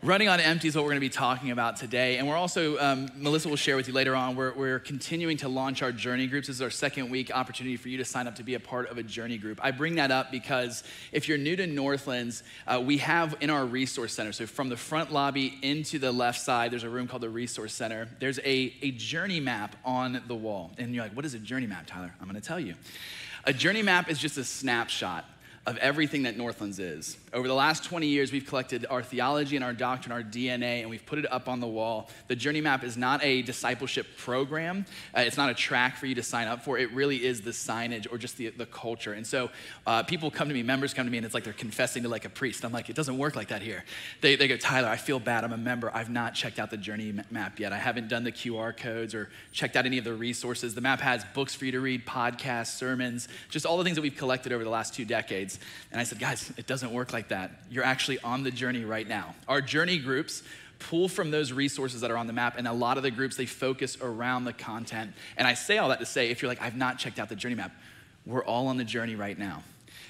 Running on empty is what we're going to be talking about today. And we're also, um, Melissa will share with you later on, we're, we're continuing to launch our journey groups. This is our second week opportunity for you to sign up to be a part of a journey group. I bring that up because if you're new to Northlands, uh, we have in our resource center, so from the front lobby into the left side, there's a room called the resource center. There's a, a journey map on the wall. And you're like, what is a journey map, Tyler? I'm going to tell you. A journey map is just a snapshot of everything that Northlands is. Over the last 20 years, we've collected our theology and our doctrine, our DNA, and we've put it up on the wall. The Journey Map is not a discipleship program, uh, it's not a track for you to sign up for. It really is the signage or just the, the culture. And so uh, people come to me, members come to me, and it's like they're confessing to like a priest. I'm like, it doesn't work like that here. They, they go, Tyler, I feel bad. I'm a member. I've not checked out the Journey Map yet. I haven't done the QR codes or checked out any of the resources. The map has books for you to read, podcasts, sermons, just all the things that we've collected over the last two decades. And I said, guys, it doesn't work like that. You're actually on the journey right now. Our journey groups pull from those resources that are on the map, and a lot of the groups, they focus around the content. And I say all that to say, if you're like, I've not checked out the journey map, we're all on the journey right now.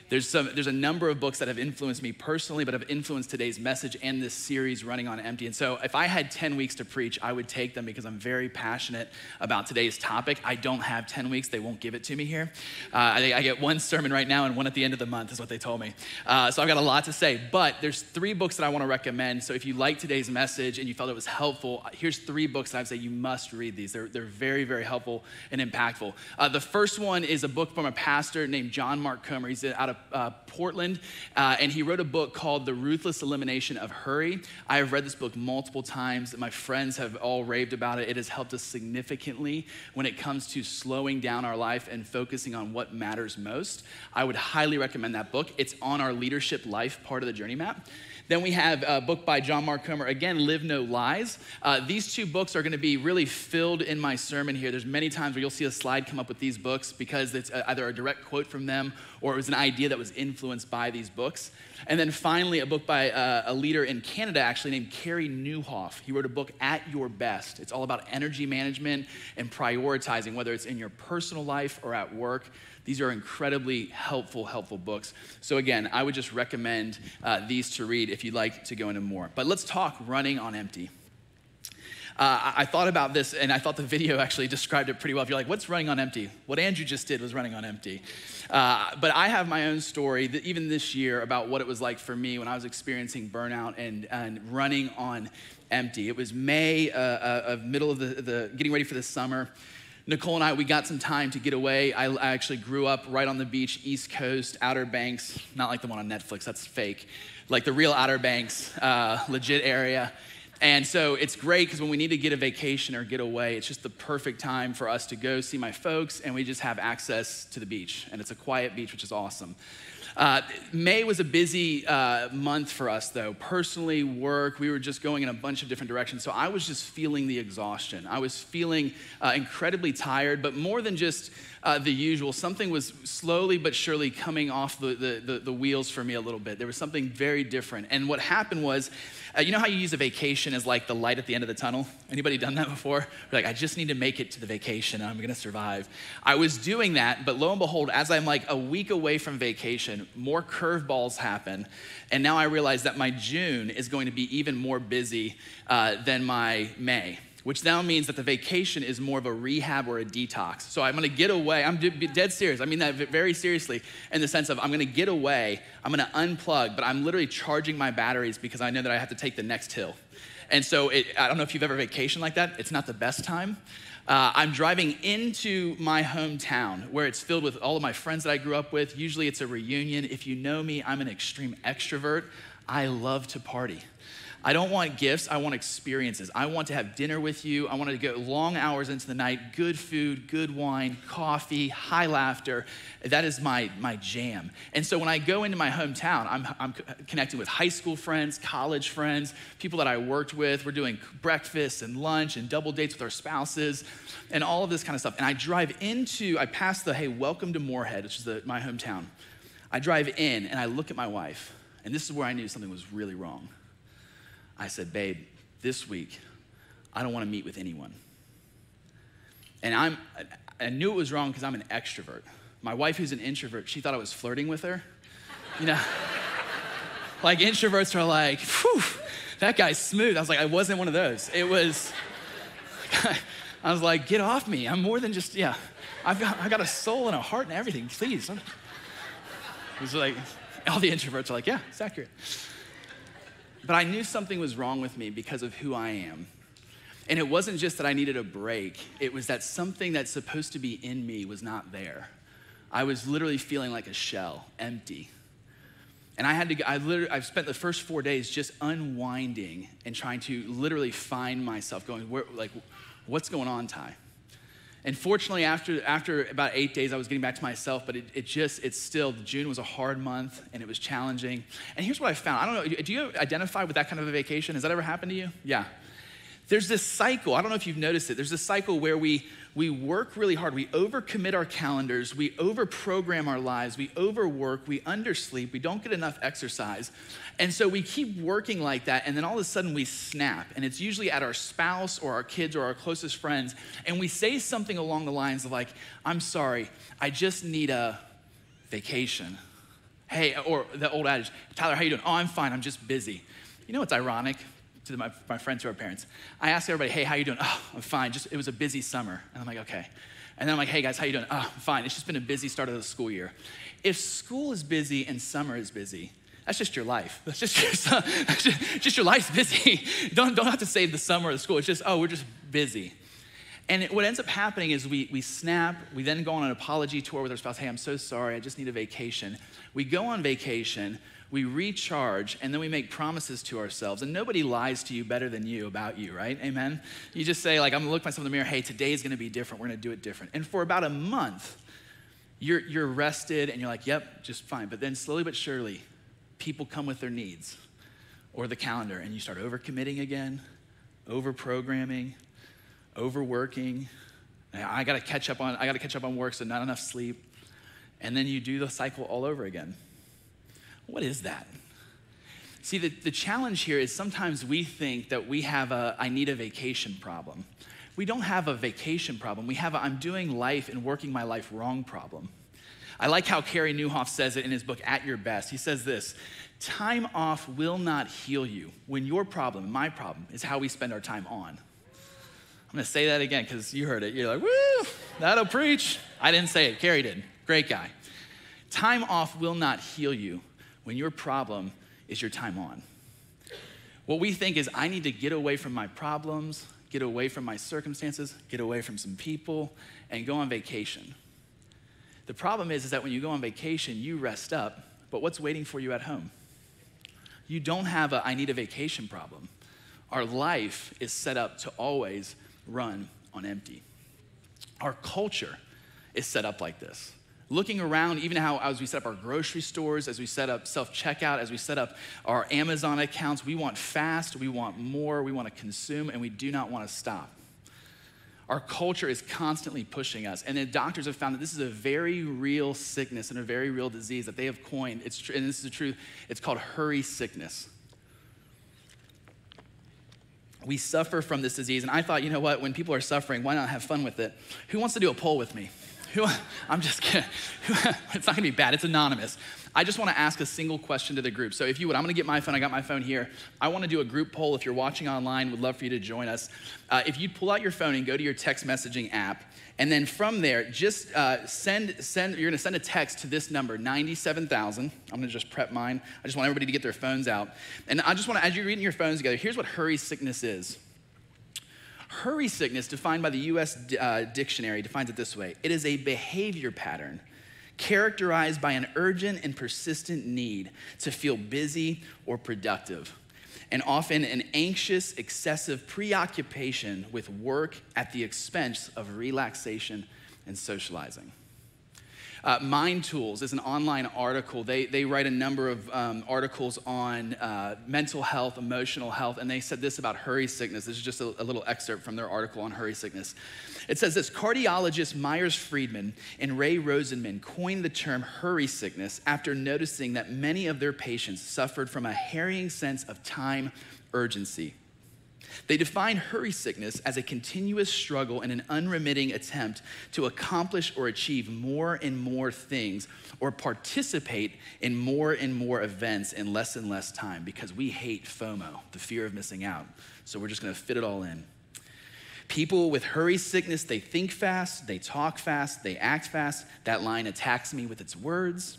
There's, some, there's a number of books that have influenced me personally, but have influenced today's message and this series running on empty. And so, if I had 10 weeks to preach, I would take them because I'm very passionate about today's topic. I don't have 10 weeks, they won't give it to me here. Uh, I, I, get one sermon right now and one at the end of the month, is what they told me. Uh, so, I've got a lot to say, but there's three books that I want to recommend. So, if you like today's message and you felt it was helpful, here's three books that I would say you must read these. They're, they're very, very helpful and impactful. Uh, the first one is a book from a pastor named John Mark Comer. He's out of uh, Portland. Uh, and he wrote a book called The Ruthless Elimination of Hurry. I have read this book multiple times. My friends have all raved about it. It has helped us significantly when it comes to slowing down our life and focusing on what matters most. I would highly recommend that book. It's on our leadership life part of the journey map. Then we have a book by John Mark Comer, again, Live No Lies. Uh, these two books are going to be really filled in my sermon here. There's many times where you'll see a slide come up with these books because it's uh, either a direct quote from them or it was an idea that was influenced by these books. And then finally, a book by uh, a leader in Canada actually named Carey Nieuwhof. He wrote a book, At Your Best. It's all about energy management and prioritizing, whether it's in your personal life or at work. These are incredibly helpful, helpful books. So, again, I would just recommend uh, these to read if you'd like to go into more. But let's talk running on empty. Uh, I thought about this and I thought the video actually described it pretty well. If you're like, what's running on empty? What Andrew just did was running on empty. Uh, but I have my own story, that even this year, about what it was like for me when I was experiencing burnout and, and running on empty. It was May uh, uh of middle of the, the getting ready for the summer. Nicole and I, we got some time to get away. I, I actually grew up right on the beach, East Coast, Outer Banks, not like the one on Netflix, that's fake, like the real Outer Banks, uh, legit area. And so it's great because when we need to get a vacation or get away, it's just the perfect time for us to go see my folks and we just have access to the beach. And it's a quiet beach, which is awesome. Uh, May was a busy uh, month for us, though. Personally, work, we were just going in a bunch of different directions. So I was just feeling the exhaustion. I was feeling uh, incredibly tired, but more than just uh, the usual, something was slowly but surely coming off the, the, the, the, wheels for me a little bit. There was something very different. And what happened was, uh, you know how you use a vacation as like the light at the end of the tunnel? Anybody done that before? You're like, I just need to make it to the vacation and I'm gonna survive. I was doing that, but lo and behold, as I'm like a week away from vacation, more curveballs happen. And now I realize that my June is going to be even more busy uh, than my May which now means that the vacation is more of a rehab or a detox. So I'm gonna get away. I'm dead serious. I mean that very seriously in the sense of I'm gonna get away, I'm gonna unplug, but I'm literally charging my batteries because I know that I have to take the next hill. And so it, I don't know if you've ever vacationed like that. It's not the best time. Uh, I'm driving into my hometown where it's filled with all of my friends that I grew up with. Usually it's a reunion. If you know me, I'm an extreme extrovert. I love to party. I don't want gifts, I want experiences. I want to have dinner with you. I want to go long hours into the night, good food, good wine, coffee, high laughter. That is my, my jam. And so when I go into my hometown, I'm, I'm connecting with high school friends, college friends, people that I worked with. We're doing breakfast and lunch and double dates with our spouses and all of this kind of stuff. And I drive into, I pass the, hey, welcome to Morehead, which is the, my hometown. I drive in and I look at my wife, and this is where I knew something was really wrong. I said, Babe, this week, I don't want to meet with anyone. And I'm, I knew it was wrong because I'm an extrovert. My wife, who's an introvert, she thought I was flirting with her. You know, like introverts are like, Phew, that guy's smooth. I was like, I wasn't one of those. It was, I was like, get off me. I'm more than just, yeah. I've got, I got a soul and a heart and everything. Please. It was like, all the introverts are like, yeah, it's accurate. But I knew something was wrong with me because of who I am. And it wasn't just that I needed a break, it was that something that's supposed to be in me was not there. I was literally feeling like a shell, empty. And I had to, I literally, I've spent the first four days just unwinding and trying to literally find myself, going, where, like, what's going on, Ty? And fortunately, after, after about eight days, I was getting back to myself, but it, it just, it's still, June was a hard month and it was challenging. And here's what I found. I don't know, do you identify with that kind of a vacation? Has that ever happened to you? Yeah. There's this cycle, I don't know if you've noticed it, there's this cycle where we, we work really hard, we overcommit our calendars, we overprogram our lives, we overwork, we undersleep, we don't get enough exercise. And so we keep working like that, and then all of a sudden we snap, and it's usually at our spouse or our kids or our closest friends, and we say something along the lines of like, I'm sorry, I just need a vacation. Hey, or the old adage, Tyler, how you doing? Oh, I'm fine, I'm just busy. You know what's ironic? To my, my friends who are parents. I ask everybody, hey, how you doing? Oh, I'm fine. Just it was a busy summer. And I'm like, okay. And then I'm like, hey guys, how you doing? Oh, I'm fine. It's just been a busy start of the school year. If school is busy and summer is busy, that's just your life. That's just your, that's just, just your life's busy. don't, don't have to save the summer or the school. It's just, oh, we're just busy. And what ends up happening is we, we snap, we then go on an apology tour with our spouse. Hey, I'm so sorry, I just need a vacation. We go on vacation, we recharge, and then we make promises to ourselves. And nobody lies to you better than you about you, right? Amen? You just say, like, I'm gonna look myself in the mirror, hey, today's gonna be different. We're gonna do it different. And for about a month, you're, you're rested and you're like, yep, just fine. But then slowly but surely, people come with their needs or the calendar, and you start overcommitting again, over programming, overworking. I gotta catch up on, I gotta catch up on work, so not enough sleep. And then you do the cycle all over again. What is that? See, the, the challenge here is sometimes we think that we have a I need a vacation problem. We don't have a vacation problem. We have a I'm doing life and working my life wrong problem. I like how Carey Nieuwhof says it in his book, At Your Best. He says this Time off will not heal you when your problem, my problem, is how we spend our time on. I'm gonna say that again because you heard it. You're like, woo, that'll preach. I didn't say it, Carey did. Great guy. Time off will not heal you when your problem is your time on. What we think is, I need to get away from my problems, get away from my circumstances, get away from some people, and go on vacation. The problem is, is that when you go on vacation, you rest up, but what's waiting for you at home? You don't have a I need a vacation problem. Our life is set up to always run on empty. Our culture is set up like this looking around, even how as we set up our grocery stores, as we set up self checkout, as we set up our Amazon accounts, we want fast, we want more, we want to consume, and we do not want to stop. Our culture is constantly pushing us, and the doctors have found that this is a very real sickness and a very real disease that they have coined. It's tr- and this is the truth. It's called hurry sickness. We suffer from this disease, and I thought, you know what? When people are suffering, why not have fun with it? Who wants to do a poll with me? Who, I'm just kidding. it's not gonna be bad, it's anonymous. I just wanna ask a single question to the group. So if you would, I'm gonna get my phone, I got my phone here. I wanna do a group poll. If you're watching online, would love for you to join us. Uh, if you'd pull out your phone and go to your text messaging app, and then from there, just uh, send, send, you're gonna send a text to this number, 97,000. I'm gonna just prep mine. I just want everybody to get their phones out. And I just wanna, as you're reading your phones together, here's what hurry sickness is. Hurry sickness, defined by the US uh, dictionary, defines it this way it is a behavior pattern characterized by an urgent and persistent need to feel busy or productive, and often an anxious, excessive preoccupation with work at the expense of relaxation and socializing. Uh, Mind Tools is an online article. They, they write a number of um, articles on uh, mental health, emotional health, and they said this about hurry sickness. This is just a, a little excerpt from their article on hurry sickness. It says this cardiologist Myers Friedman and Ray Rosenman coined the term hurry sickness after noticing that many of their patients suffered from a harrying sense of time urgency. They define hurry sickness as a continuous struggle and an unremitting attempt to accomplish or achieve more and more things or participate in more and more events in less and less time because we hate FOMO, the fear of missing out. So we're just gonna fit it all in. People with hurry sickness, they think fast, they talk fast, they act fast. That line attacks me with its words.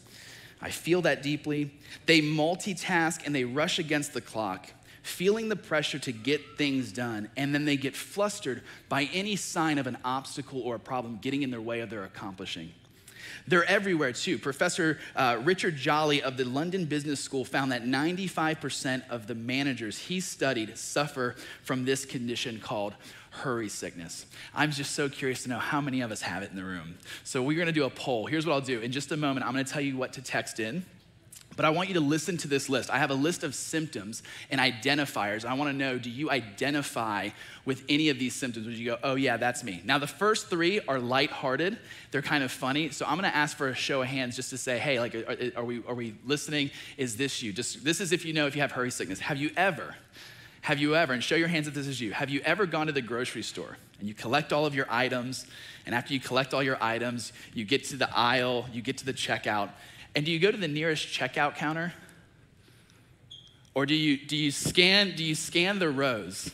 I feel that deeply. They multitask and they rush against the clock feeling the pressure to get things done, and then they get flustered by any sign of an obstacle or a problem getting in their way of their accomplishing. They're everywhere too. Professor uh, Richard Jolly of the London Business School found that 95% of the managers he studied suffer from this condition called hurry sickness. I'm just so curious to know how many of us have it in the room. So we're gonna do a poll. Here's what I'll do. In just a moment, I'm gonna tell you what to text in. But I want you to listen to this list. I have a list of symptoms and identifiers. I want to know do you identify with any of these symptoms? Would you go, oh, yeah, that's me? Now, the first three are lighthearted, they're kind of funny. So I'm going to ask for a show of hands just to say, hey, like, are, are, we, are we listening? Is this you? Just, this is if you know if you have hurry sickness. Have you ever? Have you ever, and show your hands if this is you, have you ever gone to the grocery store and you collect all of your items, and after you collect all your items, you get to the aisle, you get to the checkout, and do you go to the nearest checkout counter? Or do you, do you, scan, do you scan the rows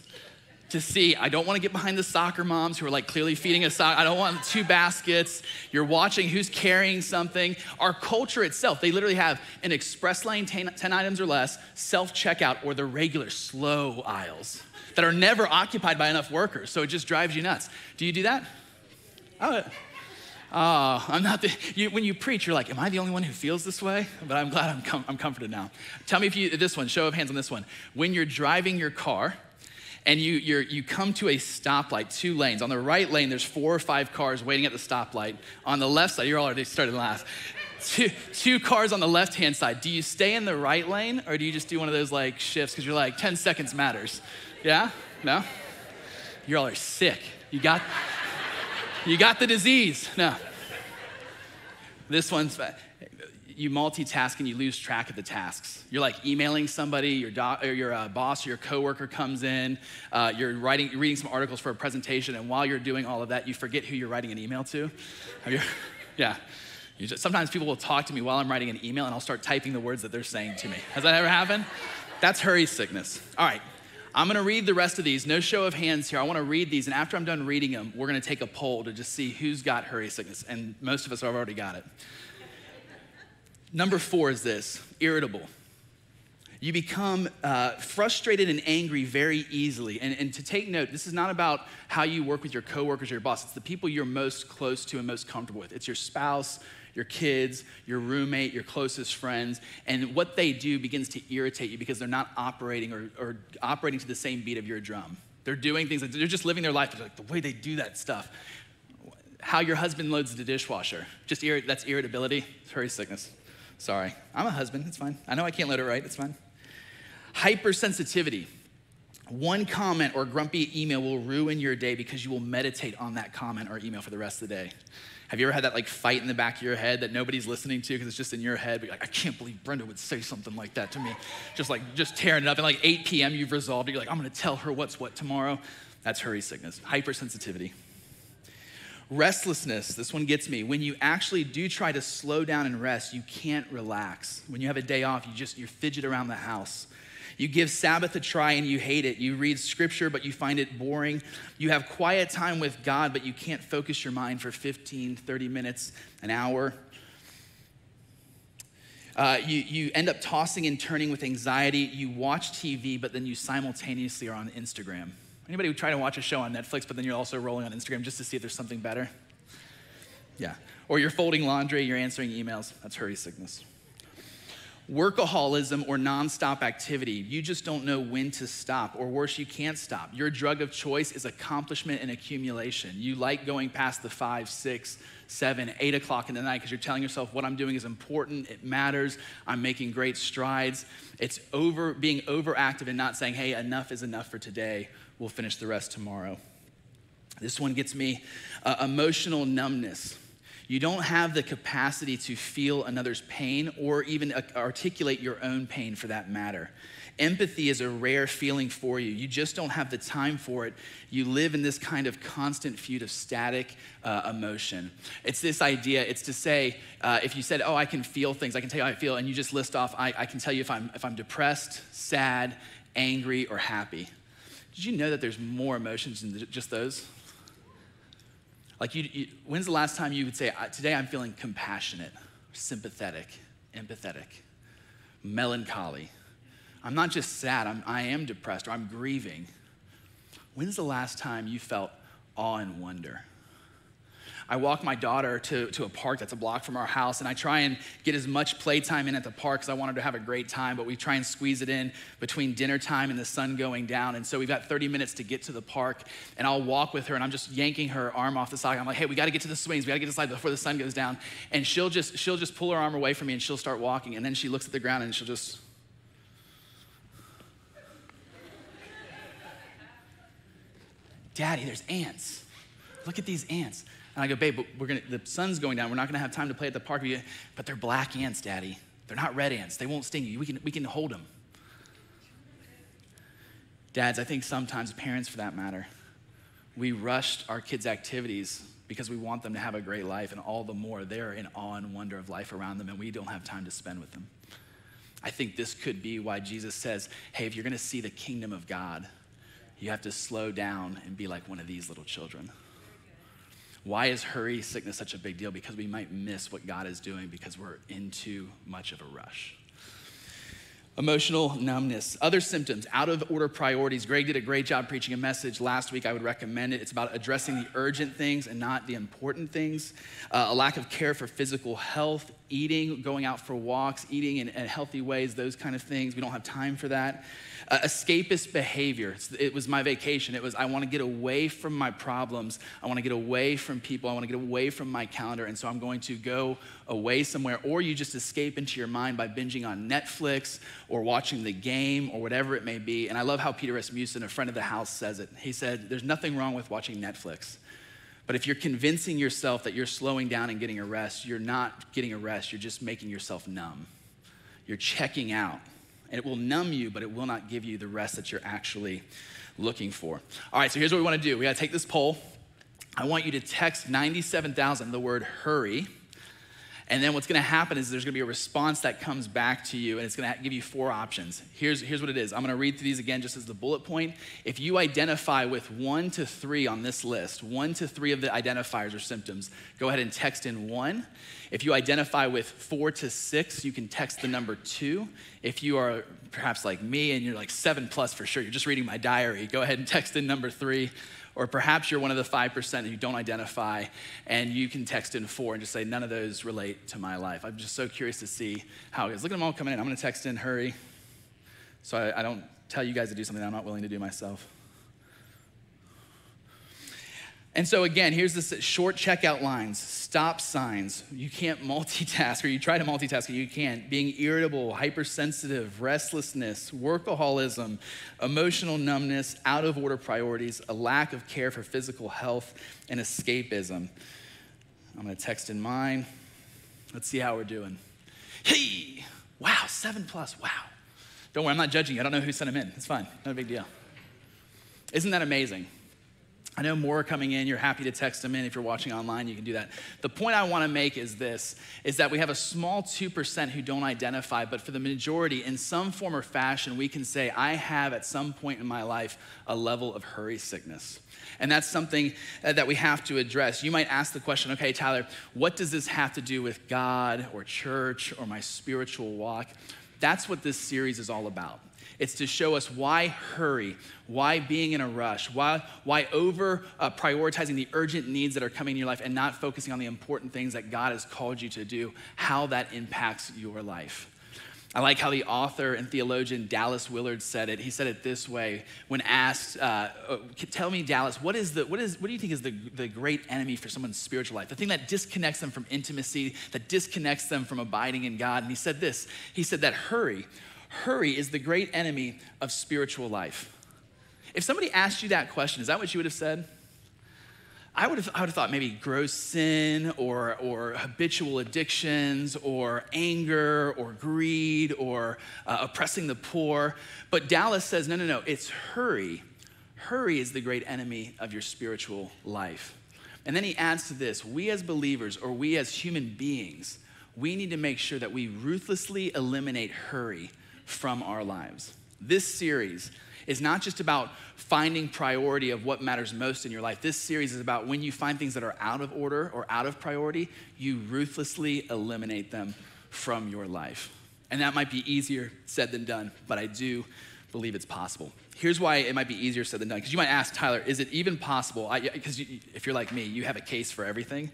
to see? I don't want to get behind the soccer moms who are like clearly feeding a sock. I don't want two baskets. You're watching who's carrying something. Our culture itself, they literally have an express lane, 10, 10 items or less, self checkout, or the regular slow aisles that are never occupied by enough workers. So it just drives you nuts. Do you do that? Oh, Oh, I'm not the, you, when you preach, you're like, am I the only one who feels this way? But I'm glad I'm, com- I'm comforted now. Tell me if you, this one, show of hands on this one. When you're driving your car and you, you you come to a stoplight, two lanes. On the right lane, there's four or five cars waiting at the stoplight. On the left side, you're already starting to laugh. Two, two cars on the left hand side. Do you stay in the right lane or do you just do one of those like shifts because you're like 10 seconds matters? Yeah? No? You're all are sick. You got, you got the disease. No. This one's, you multitask and you lose track of the tasks. You're like emailing somebody, your, or your uh, boss or your coworker comes in, uh, you're writing, reading some articles for a presentation, and while you're doing all of that, you forget who you're writing an email to. You, yeah. Just, sometimes people will talk to me while I'm writing an email, and I'll start typing the words that they're saying to me. Has that ever happened? That's hurry sickness. All right, I'm gonna read the rest of these. No show of hands here. I wanna read these, and after I'm done reading them, we're gonna take a poll to just see who's got hurry sickness. And most of us have already got it. Number four is this irritable. You become uh, frustrated and angry very easily. And, and to take note, this is not about how you work with your coworkers or your boss. It's the people you're most close to and most comfortable with. It's your spouse, your kids, your roommate, your closest friends, and what they do begins to irritate you because they're not operating or, or operating to the same beat of your drum. They're doing things, they're just living their life. Like the way they do that stuff. How your husband loads the dishwasher, just irrit- that's irritability, it's hurry sickness. Sorry, I'm a husband, it's fine. I know I can't load it right, it's fine. Hypersensitivity. One comment or grumpy email will ruin your day because you will meditate on that comment or email for the rest of the day. Have you ever had that like fight in the back of your head that nobody's listening to because it's just in your head? But like, I can't believe Brenda would say something like that to me. Just like, just tearing it up. And like 8 p.m., you've resolved it. You're like, I'm going to tell her what's what tomorrow. That's hurry sickness, hypersensitivity. Restlessness, this one gets me. When you actually do try to slow down and rest, you can't relax. When you have a day off, you just you fidget around the house. You give Sabbath a try and you hate it. You read scripture, but you find it boring. You have quiet time with God, but you can't focus your mind for 15, 30 minutes, an hour. Uh, you, you end up tossing and turning with anxiety. You watch TV, but then you simultaneously are on Instagram. Anybody who try to watch a show on Netflix, but then you're also rolling on Instagram just to see if there's something better? Yeah. Or you're folding laundry, you're answering emails. That's hurry sickness workaholism or nonstop activity. You just don't know when to stop, or worse, you can't stop. Your drug of choice is accomplishment and accumulation. You like going past the five, six, seven, eight o'clock in the night because you're telling yourself what I'm doing is important, it matters, I'm making great strides. It's over being overactive and not saying, hey, enough is enough for today. We'll finish the rest tomorrow. This one gets me uh, emotional numbness. You don't have the capacity to feel another's pain or even articulate your own pain for that matter. Empathy is a rare feeling for you. You just don't have the time for it. You live in this kind of constant feud of static uh, emotion. It's this idea, it's to say, uh, if you said, Oh, I can feel things, I can tell you how I feel, and you just list off, I, I can tell you if I'm, if I'm depressed, sad, angry, or happy. Did you know that there's more emotions than just those? Like, you, you, when's the last time you would say, Today I'm feeling compassionate, sympathetic, empathetic, melancholy? I'm not just sad, I'm, I am depressed or I'm grieving. When's the last time you felt awe and wonder? I walk my daughter to, to a park that's a block from our house, and I try and get as much playtime in at the park because I want her to have a great time, but we try and squeeze it in between dinner time and the sun going down. And so we've got 30 minutes to get to the park, and I'll walk with her, and I'm just yanking her arm off the side. I'm like, hey, we got to get to the swings. We got to get to the slide before the sun goes down. And she'll just, she'll just pull her arm away from me, and she'll start walking. And then she looks at the ground, and she'll just Daddy, there's ants. Look at these ants. And I go, babe, but we're gonna, the sun's going down. We're not gonna have time to play at the park. But they're black ants, Daddy. They're not red ants. They won't sting you. We can, we can hold them. Dads, I think sometimes parents, for that matter, we rushed our kids' activities because we want them to have a great life, and all the more they're in awe and wonder of life around them, and we don't have time to spend with them. I think this could be why Jesus says, hey, if you're gonna see the kingdom of God, you have to slow down and be like one of these little children. Why is hurry sickness such a big deal? Because we might miss what God is doing because we're in too much of a rush. Emotional numbness. Other symptoms, out of order priorities. Greg did a great job preaching a message last week. I would recommend it. It's about addressing the urgent things and not the important things. Uh, a lack of care for physical health, eating, going out for walks, eating in, in healthy ways, those kind of things. We don't have time for that. Uh, escapist behavior. It was my vacation. It was, I want to get away from my problems. I want to get away from people. I want to get away from my calendar. And so I'm going to go away somewhere. Or you just escape into your mind by binging on Netflix or watching the game or whatever it may be. And I love how Peter Rasmussen, a friend of the house, says it. He said, There's nothing wrong with watching Netflix. But if you're convincing yourself that you're slowing down and getting a rest, you're not getting a rest. You're just making yourself numb. You're checking out. And it will numb you, but it will not give you the rest that you're actually looking for. All right, so here's what we want to do. We got to take this poll. I want you to text 97,000 the word hurry and then what's gonna happen is there's gonna be a response that comes back to you, and it's gonna give you four options. Here's, here's what it is I'm gonna read through these again just as the bullet point. If you identify with one to three on this list, one to three of the identifiers or symptoms, go ahead and text in one. If you identify with four to six, you can text the number two. If you are perhaps like me and you're like seven plus for sure, you're just reading my diary, go ahead and text in number three. Or perhaps you're one of the 5% that you don't identify and you can text in four and just say, none of those relate to my life. I'm just so curious to see how it is. Look at them all coming in. I'm going to text in, hurry. So I, I don't tell you guys to do something I'm not willing to do myself. And so, again, here's this short checkout lines, stop signs. You can't multitask, or you try to multitask, and you can't. Being irritable, hypersensitive, restlessness, workaholism, emotional numbness, out of order priorities, a lack of care for physical health, and escapism. I'm gonna text in mine. Let's see how we're doing. Hey, wow, seven plus, wow. Don't worry, I'm not judging you. I don't know who sent them in. It's fine, not a big deal. Isn't that amazing? I know more are coming in. You're happy to text them in. If you're watching online, you can do that. The point I want to make is this is that we have a small 2% who don't identify, but for the majority, in some form or fashion, we can say, I have at some point in my life a level of hurry sickness. And that's something uh, that we have to address. You might ask the question, okay, Tyler, what does this have to do with God or church or my spiritual walk? That's what this series is all about. It's to show us why hurry, why being in a rush, why, why over uh, prioritizing the urgent needs that are coming in your life and not focusing on the important things that God has called you to do, how that impacts your life. I like how the author and theologian Dallas Willard said it. He said it this way when asked, uh, uh Tell me, Dallas, what, is the, what, is, what do you think is the, the great enemy for someone's spiritual life? The thing that disconnects them from intimacy, that disconnects them from abiding in God? And he said this He said that hurry, hurry is the great enemy of spiritual life. If somebody asked you that question, is that what you would have said? I would have, I would have thought maybe gross sin or, or habitual addictions or anger or greed or uh, oppressing the poor. But Dallas says, no, no, no, it's hurry. Hurry is the great enemy of your spiritual life. And then he adds to this we as believers or we as human beings, we need to make sure that we ruthlessly eliminate hurry from our lives. This series is not just about finding priority of what matters most in your life. This series is about when you find things that are out of order or out of priority, you ruthlessly eliminate them from your life. And that might be easier said than done, but I do believe it's possible. Here's why it might be easier said than done. Because you might ask, Tyler, is it even possible? Because if you're like me, you have a case for everything.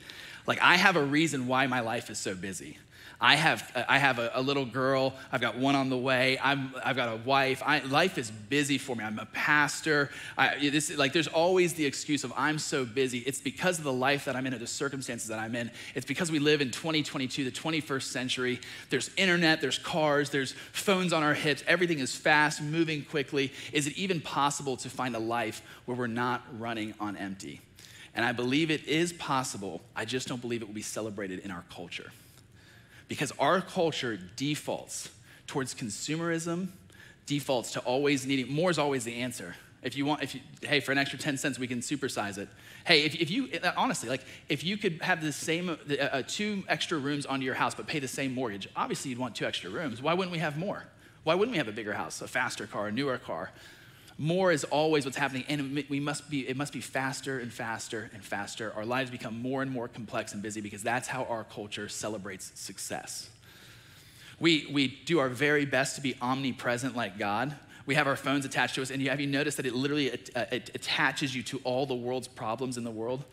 Like, I have a reason why my life is so busy. I have, I have a, a little girl. I've got one on the way. I'm, I've got a wife. I, life is busy for me. I'm a pastor. I, this, like, there's always the excuse of I'm so busy. It's because of the life that I'm in or the circumstances that I'm in. It's because we live in 2022, the 21st century. There's internet, there's cars, there's phones on our hips. Everything is fast, moving quickly. Is it even possible to find a life where we're not running on empty? And I believe it is possible. I just don't believe it will be celebrated in our culture because our culture defaults towards consumerism, defaults to always needing more is always the answer. If you want, if you, hey, for an extra 10 cents, we can supersize it. Hey, if, if you, honestly, like, if you could have the same, uh, uh, two extra rooms onto your house, but pay the same mortgage, obviously you'd want two extra rooms. Why wouldn't we have more? Why wouldn't we have a bigger house, a faster car, a newer car? More is always what's happening and we must be it must be faster and faster and faster. Our lives become more and more complex and busy because that's how our culture celebrates success. We, we do our very best to be omnipresent like god. We have our phones attached to us and you, have you noticed that it literally it, uh, it attaches you to all the world's problems in the world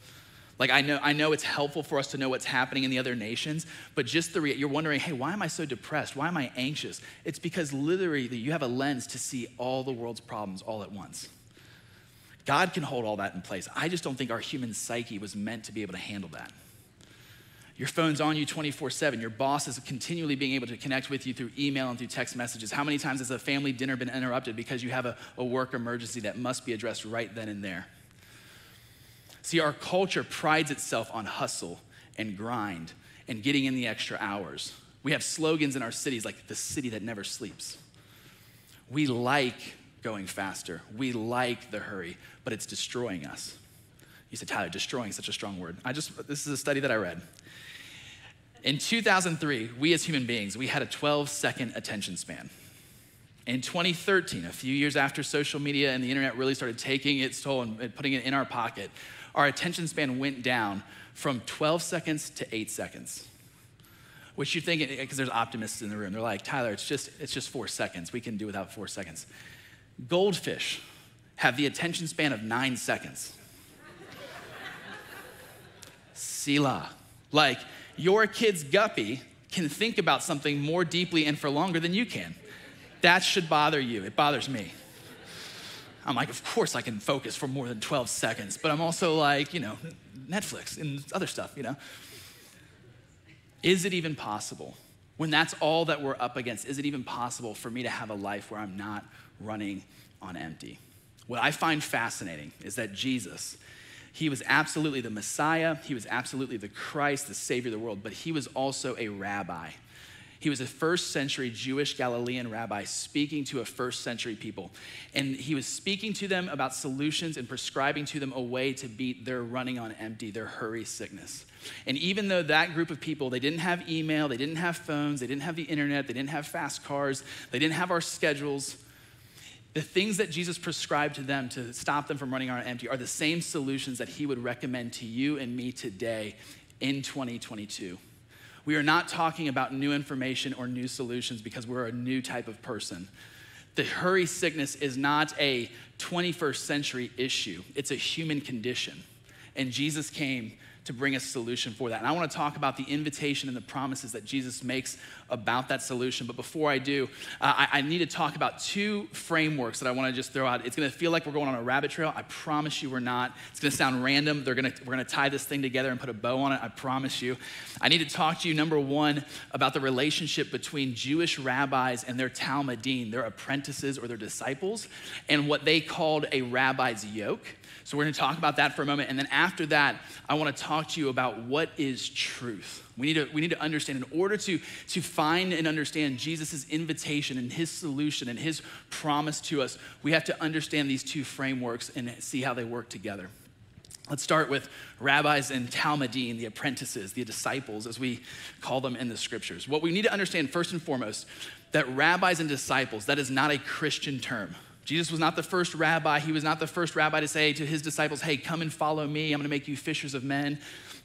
like I know, I know it's helpful for us to know what's happening in the other nations, but just the you're wondering, hey, why am I so depressed? Why am I anxious? It's because literally you have a lens to see all the world's problems all at once. God can hold all that in place. I just don't think our human psyche was meant to be able to handle that. Your phone's on you 24 7. Your boss is continually being able to connect with you through email and through text messages. How many times has a family dinner been interrupted because you have a, a work emergency that must be addressed right then and there? See, our culture prides itself on hustle and grind and getting in the extra hours. We have slogans in our cities like the city that never sleeps. We like going faster, we like the hurry, but it's destroying us. You said, Tyler, destroying is such a strong word. I just, this is a study that I read. In 2003, we as human beings, we had a 12 second attention span. In 2013, a few years after social media and the internet really started taking its toll and putting it in our pocket, our attention span went down from 12 seconds to eight seconds. Which you think, eh, because there's optimists in the room, they're like, Tyler, it's just, it's just four seconds. We can do without four seconds. Goldfish have the attention span of nine seconds. Sila, Like, your kid's guppy can think about something more deeply and for longer than you can. That should bother you. It bothers me. I'm like, of course I can focus for more than 12 seconds, but I'm also like, you know, Netflix and other stuff, you know. Is it even possible? When that's all that we're up against, is it even possible for me to have a life where I'm not running on empty? What I find fascinating is that Jesus, he was absolutely the Messiah, he was absolutely the Christ, the Savior of the world, but he was also a rabbi. He was a first century Jewish Galilean rabbi speaking to a first century people. And he was speaking to them about solutions and prescribing to them a way to beat their running on empty, their hurry sickness. And even though that group of people, they didn't have email, they didn't have phones, they didn't have the internet, they didn't have fast cars, they didn't have our schedules, the things that Jesus prescribed to them to stop them from running on empty are the same solutions that he would recommend to you and me today in 2022. We are not talking about new information or new solutions because we're a new type of person. The hurry sickness is not a 21st century issue, it's a human condition. And Jesus came to bring a solution for that. And I want to talk about the invitation and the promises that Jesus makes about that solution. But before I do, uh, I, I, need to talk about two frameworks that I want to just throw out. It's going to feel like we're going on a rabbit trail. I promise you we're not. It's going to sound random. They're going to, we're going to tie this thing together and put a bow on it. I promise you. I need to talk to you, number one, about the relationship between Jewish rabbis and their talmidim, their apprentices or their disciples, and what they called a rabbi's yoke. So we're going to talk about that for a moment. And then after that, I want to talk to you about what is truth. We need to, we need to understand, in order to, to find and understand Jesus' invitation and his solution and his promise to us, we have to understand these two frameworks and see how they work together. Let's start with rabbis and Talmidim, the apprentices, the disciples, as we call them in the scriptures. What we need to understand first and foremost that rabbis and disciples, that is not a Christian term. Jesus was not the first rabbi. He was not the first rabbi to say to his disciples, Hey, come and follow me. I'm going to make you fishers of men.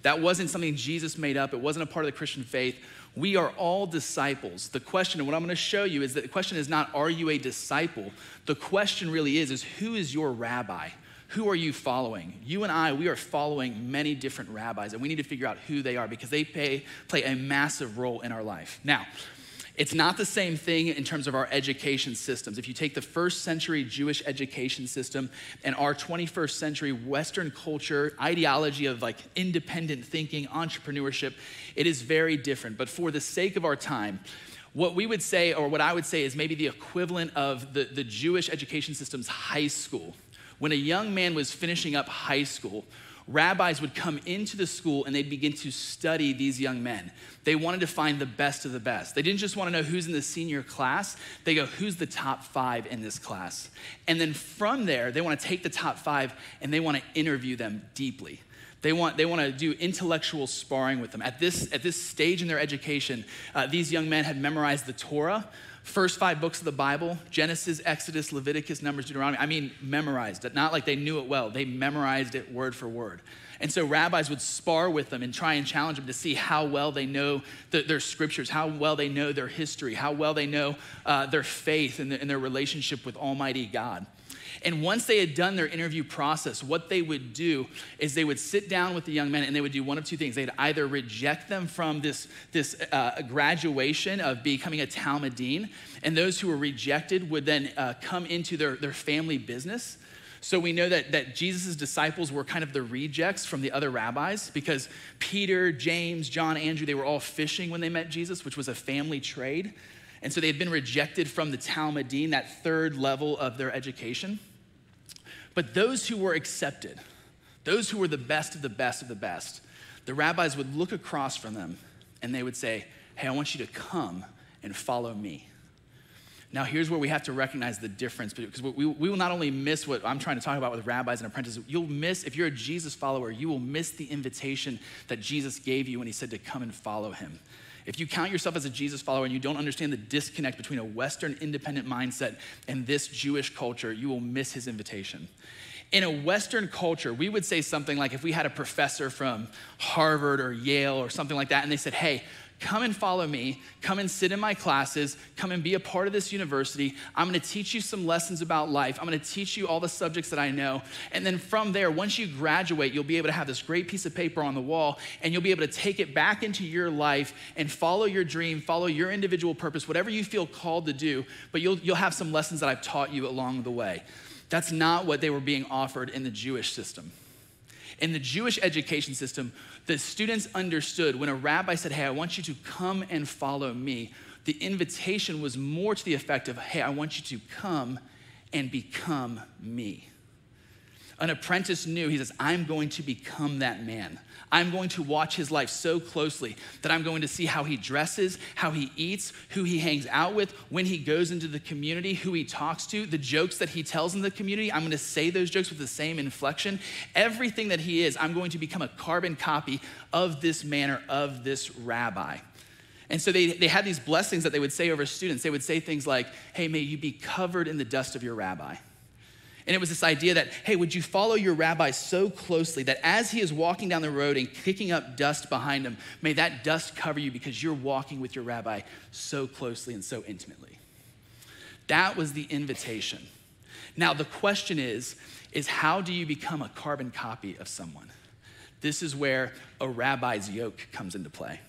That wasn't something Jesus made up, it wasn't a part of the Christian faith. We are all disciples. The question, and what I'm going to show you, is that the question is not, Are you a disciple? The question really is, is Who is your rabbi? Who are you following? You and I, we are following many different rabbis, and we need to figure out who they are because they pay, play a massive role in our life. Now, it's not the same thing in terms of our education systems. If you take the first century Jewish education system and our 21st century Western culture, ideology of like independent thinking, entrepreneurship, it is very different. But for the sake of our time, what we would say, or what I would say, is maybe the equivalent of the, the Jewish education system's high school. When a young man was finishing up high school, rabbis would come into the school and they'd begin to study these young men. They wanted to find the best of the best. They didn't just want to know who's in the senior class, they go, who's the top five in this class? And then from there, they want to take the top five and they want to interview them deeply. They want, they want to do intellectual sparring with them. At this, at this stage in their education, uh, these young men had memorized the Torah, first five books of the Bible Genesis, Exodus, Leviticus, Numbers, Deuteronomy. I mean, memorized it. Not like they knew it well, they memorized it word for word. And so rabbis would spar with them and try and challenge them to see how well they know the, their scriptures, how well they know their history, how well they know uh, their faith and, the, and their relationship with Almighty God. And once they had done their interview process, what they would do is they would sit down with the young men and they would do one of two things. They'd either reject them from this, this uh, graduation of becoming a Talmidim, and those who were rejected would then uh, come into their, their family business. So we know that, that Jesus' disciples were kind of the rejects from the other rabbis because Peter, James, John, Andrew, they were all fishing when they met Jesus, which was a family trade. And so they had been rejected from the Talmidim, that third level of their education. But those who were accepted, those who were the best of the best of the best, the rabbis would look across from them and they would say, Hey, I want you to come and follow me. Now, here's where we have to recognize the difference because we, we will not only miss what I'm trying to talk about with rabbis and apprentices, you'll miss, if you're a Jesus follower, you will miss the invitation that Jesus gave you when he said to come and follow him. If you count yourself as a Jesus follower and you don't understand the disconnect between a Western independent mindset and this Jewish culture, you will miss his invitation. In a Western culture, we would say something like if we had a professor from Harvard or Yale or something like that, and they said, Hey, Come and follow me. Come and sit in my classes. Come and be a part of this university. I'm going to teach you some lessons about life. I'm going to teach you all the subjects that I know. And then from there, once you graduate, you'll be able to have this great piece of paper on the wall and you'll be able to take it back into your life and follow your dream, follow your individual purpose, whatever you feel called to do. But you'll, you'll have some lessons that I've taught you along the way. That's not what they were being offered in the Jewish system. In the Jewish education system, the students understood when a rabbi said, Hey, I want you to come and follow me, the invitation was more to the effect of, Hey, I want you to come and become me. An apprentice knew, he says, I'm going to become that man. I'm going to watch his life so closely that I'm going to see how he dresses, how he eats, who he hangs out with, when he goes into the community, who he talks to, the jokes that he tells in the community. I'm going to say those jokes with the same inflection. Everything that he is, I'm going to become a carbon copy of this manner, of this rabbi. And so they, they had these blessings that they would say over students. They would say things like, Hey, may you be covered in the dust of your rabbi. And it was this idea that, hey, would you follow your rabbi so closely that as he is walking down the road and kicking up dust behind him, may that dust cover you because you're walking with your rabbi so closely and so intimately? That was the invitation. Now, the question is, is how do you become a carbon copy of someone? This is where a rabbi's yoke comes into play.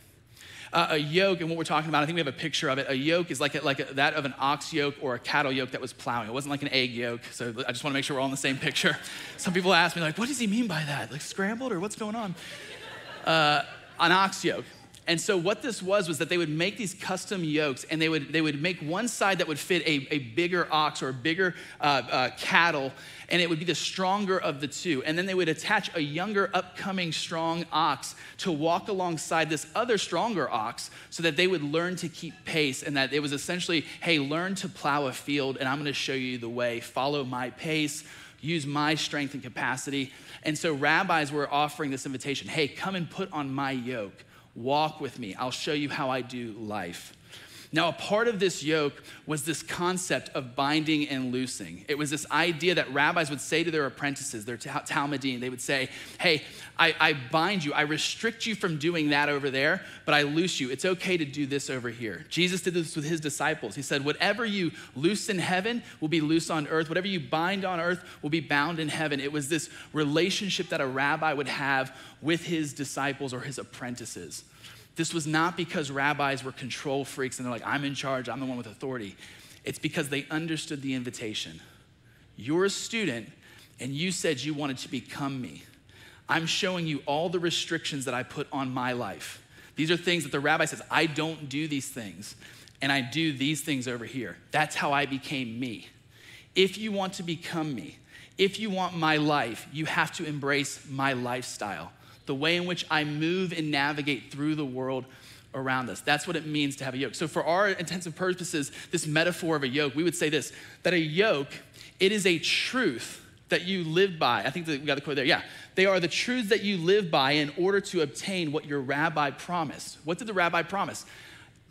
A yoke, and what we're talking about, I think we have a picture of it. A yoke is like, a, like a, that of an ox yoke or a cattle yoke that was plowing. It wasn't like an egg yolk, so I just want to make sure we're all in the same picture. Some people ask me, like, what does he mean by that? Like scrambled or what's going on? Uh, an ox yoke. And so what this was was that they would make these custom yokes, and they would they would make one side that would fit a, a bigger ox or a bigger uh, uh, cattle, and it would be the stronger of the two. And then they would attach a younger, upcoming strong ox to walk alongside this other stronger ox, so that they would learn to keep pace, and that it was essentially, hey, learn to plow a field, and I'm going to show you the way. Follow my pace. Use my strength and capacity. And so rabbis were offering this invitation hey, come and put on my yoke Walk with me. I'll show you how I do life. Now, a part of this yoke was this concept of binding and loosing. It was this idea that rabbis would say to their apprentices, their Talmidim, they would say, Hey, I, I, bind you, I restrict you from doing that over there, but I loose you. It's okay to do this over here. Jesus did this with his disciples. He said, Whatever you loose in heaven will be loose on earth, whatever you bind on earth will be bound in heaven. It was this relationship that a rabbi would have with his disciples or his apprentices. This was not because rabbis were control freaks and they're like, I'm in charge, I'm the one with authority. It's because they understood the invitation. You're a student, and you said you wanted to become me. I'm showing you all the restrictions that I put on my life. These are things that the rabbi says, I don't do these things, and I do these things over here. That's how I became me. If you want to become me, if you want my life, you have to embrace my lifestyle the way in which I move and navigate through the world around us. That's what it means to have a yoke. So, for our intensive purposes, this metaphor of a yoke, we would say this that a yoke, it is a truth that you live by. I think that we got the quote there. Yeah. They are the truths that you live by in order to obtain what your rabbi promised. What did the rabbi promise?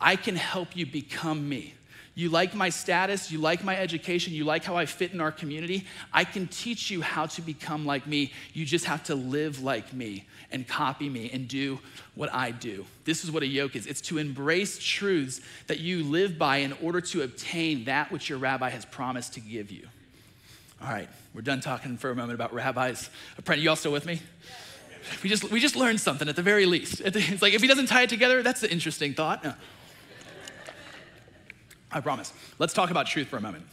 I can help you become me. You like my status, you like my education, you like how I fit in our community. I can teach you how to become like me. You just have to live like me and copy me and do what I do. This is what a yoke is it's to embrace truths that you live by in order to obtain that which your rabbi has promised to give you. All right, we're done talking for a moment about rabbis. You all still with me? We just, we just learned something at the very least. It's like if he doesn't tie it together, that's an interesting thought. I promise. Let's talk about truth for a moment.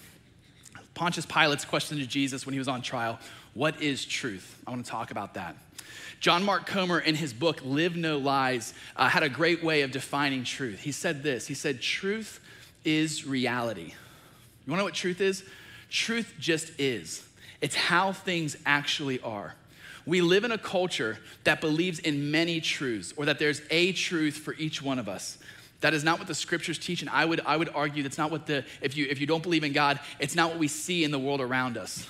Pontius Pilate's question to Jesus when he was on trial What is truth? I want to talk about that. John Mark Comer, in his book, Live No Lies, uh, had a great way of defining truth. He said this He said, Truth is reality. You wanna know what truth is? Truth just is, it's how things actually are. We live in a culture that believes in many truths, or that there's a truth for each one of us. That is not what the scriptures teach, and I would, I would argue that's not what the, if you, if you don't believe in God, it's not what we see in the world around us.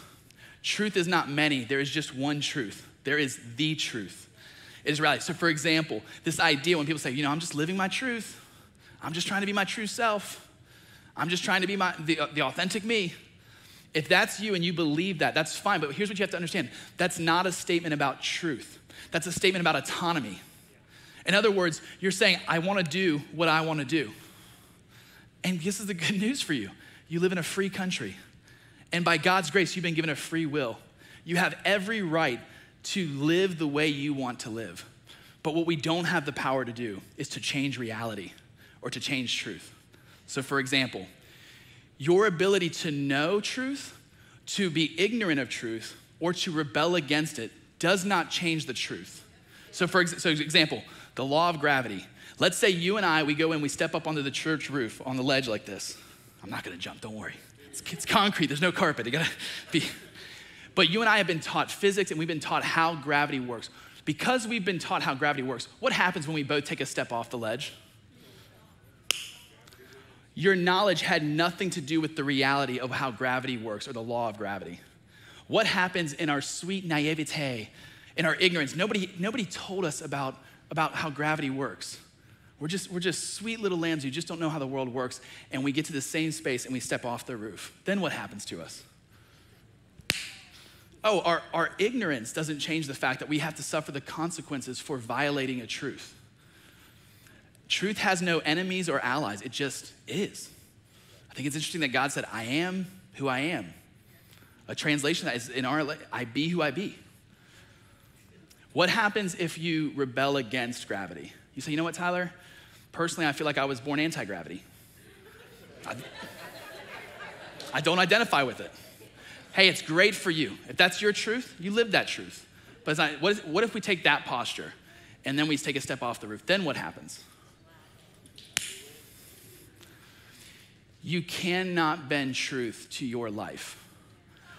Truth is not many, there is just one truth. There is the truth. It is reality. So, for example, this idea when people say, you know, I'm just living my truth, I'm just trying to be my true self, I'm just trying to be my, the, uh, the authentic me. If that's you and you believe that, that's fine. But here's what you have to understand that's not a statement about truth, that's a statement about autonomy. In other words, you're saying, I want to do what I want to do. And this is the good news for you. You live in a free country. And by God's grace, you've been given a free will. You have every right to live the way you want to live. But what we don't have the power to do is to change reality or to change truth. So, for example, your ability to know truth, to be ignorant of truth, or to rebel against it does not change the truth. So, for ex- so example, the law of gravity. Let's say you and I, we go in, we step up onto the church roof on the ledge like this. I'm not gonna jump, don't worry. It's, it's concrete, there's no carpet. You gotta be but you and I have been taught physics and we've been taught how gravity works. Because we've been taught how gravity works, what happens when we both take a step off the ledge? Your knowledge had nothing to do with the reality of how gravity works or the law of gravity. What happens in our sweet naivete, in our ignorance? Nobody, nobody told us about, about how gravity works. We're just, we're just sweet little lambs who just don't know how the world works, and we get to the same space and we step off the roof. Then what happens to us? Oh, our, our ignorance doesn't change the fact that we have to suffer the consequences for violating a truth. Truth has no enemies or allies, it just is. I think it's interesting that God said, I am who I am. A translation that is in our, I be who I be. What happens if you rebel against gravity? You say, you know what, Tyler? Personally, I feel like I was born anti gravity. I, I don't identify with it. Hey, it's great for you. If that's your truth, you live that truth. But not, what, is, what if we take that posture and then we take a step off the roof? Then what happens? You cannot bend truth to your life.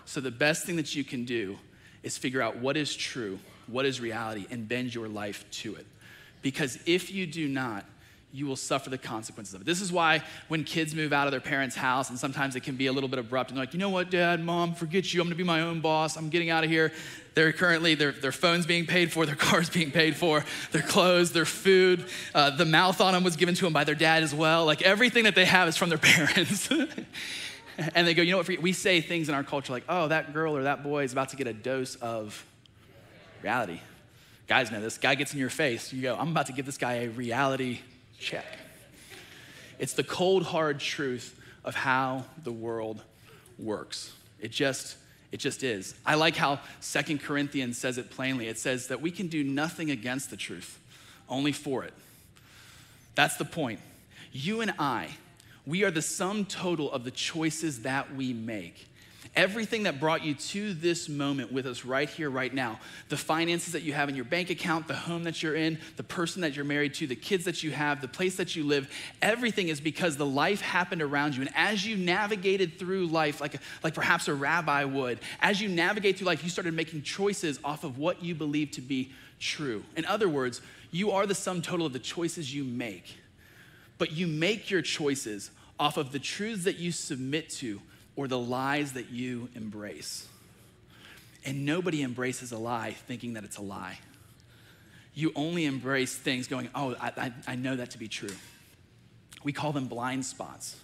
So the best thing that you can do is figure out what is true what is reality, and bend your life to it. Because if you do not, you will suffer the consequences of it. This is why when kids move out of their parents' house, and sometimes it can be a little bit abrupt, and they're like, you know what, dad, mom, forget you, I'm gonna be my own boss, I'm getting out of here. They're currently, their, their phone's being paid for, their car's being paid for, their clothes, their food, uh, the mouth on them was given to them by their dad as well. Like everything that they have is from their parents. and they go, you know what, we say things in our culture like, oh, that girl or that boy is about to get a dose of reality. Guys know this. Guy gets in your face, you go, I'm about to give this guy a reality check. It's the cold, hard truth of how the world works. It just, it just is. I like how Second Corinthians says it plainly. It says that we can do nothing against the truth, only for it. That's the point. You and I, we are the sum total of the choices that we make. Everything that brought you to this moment with us right here, right now, the finances that you have in your bank account, the home that you're in, the person that you're married to, the kids that you have, the place that you live, everything is because the life happened around you. And as you navigated through life, like, like perhaps a rabbi would, as you navigate through life, you started making choices off of what you believe to be true. In other words, you are the sum total of the choices you make. But you make your choices off of the truths that you submit to or the lies that you embrace. And nobody embraces a lie thinking that it's a lie. You only embrace things going, oh, I, I, I, know that to be true. We call them blind spots.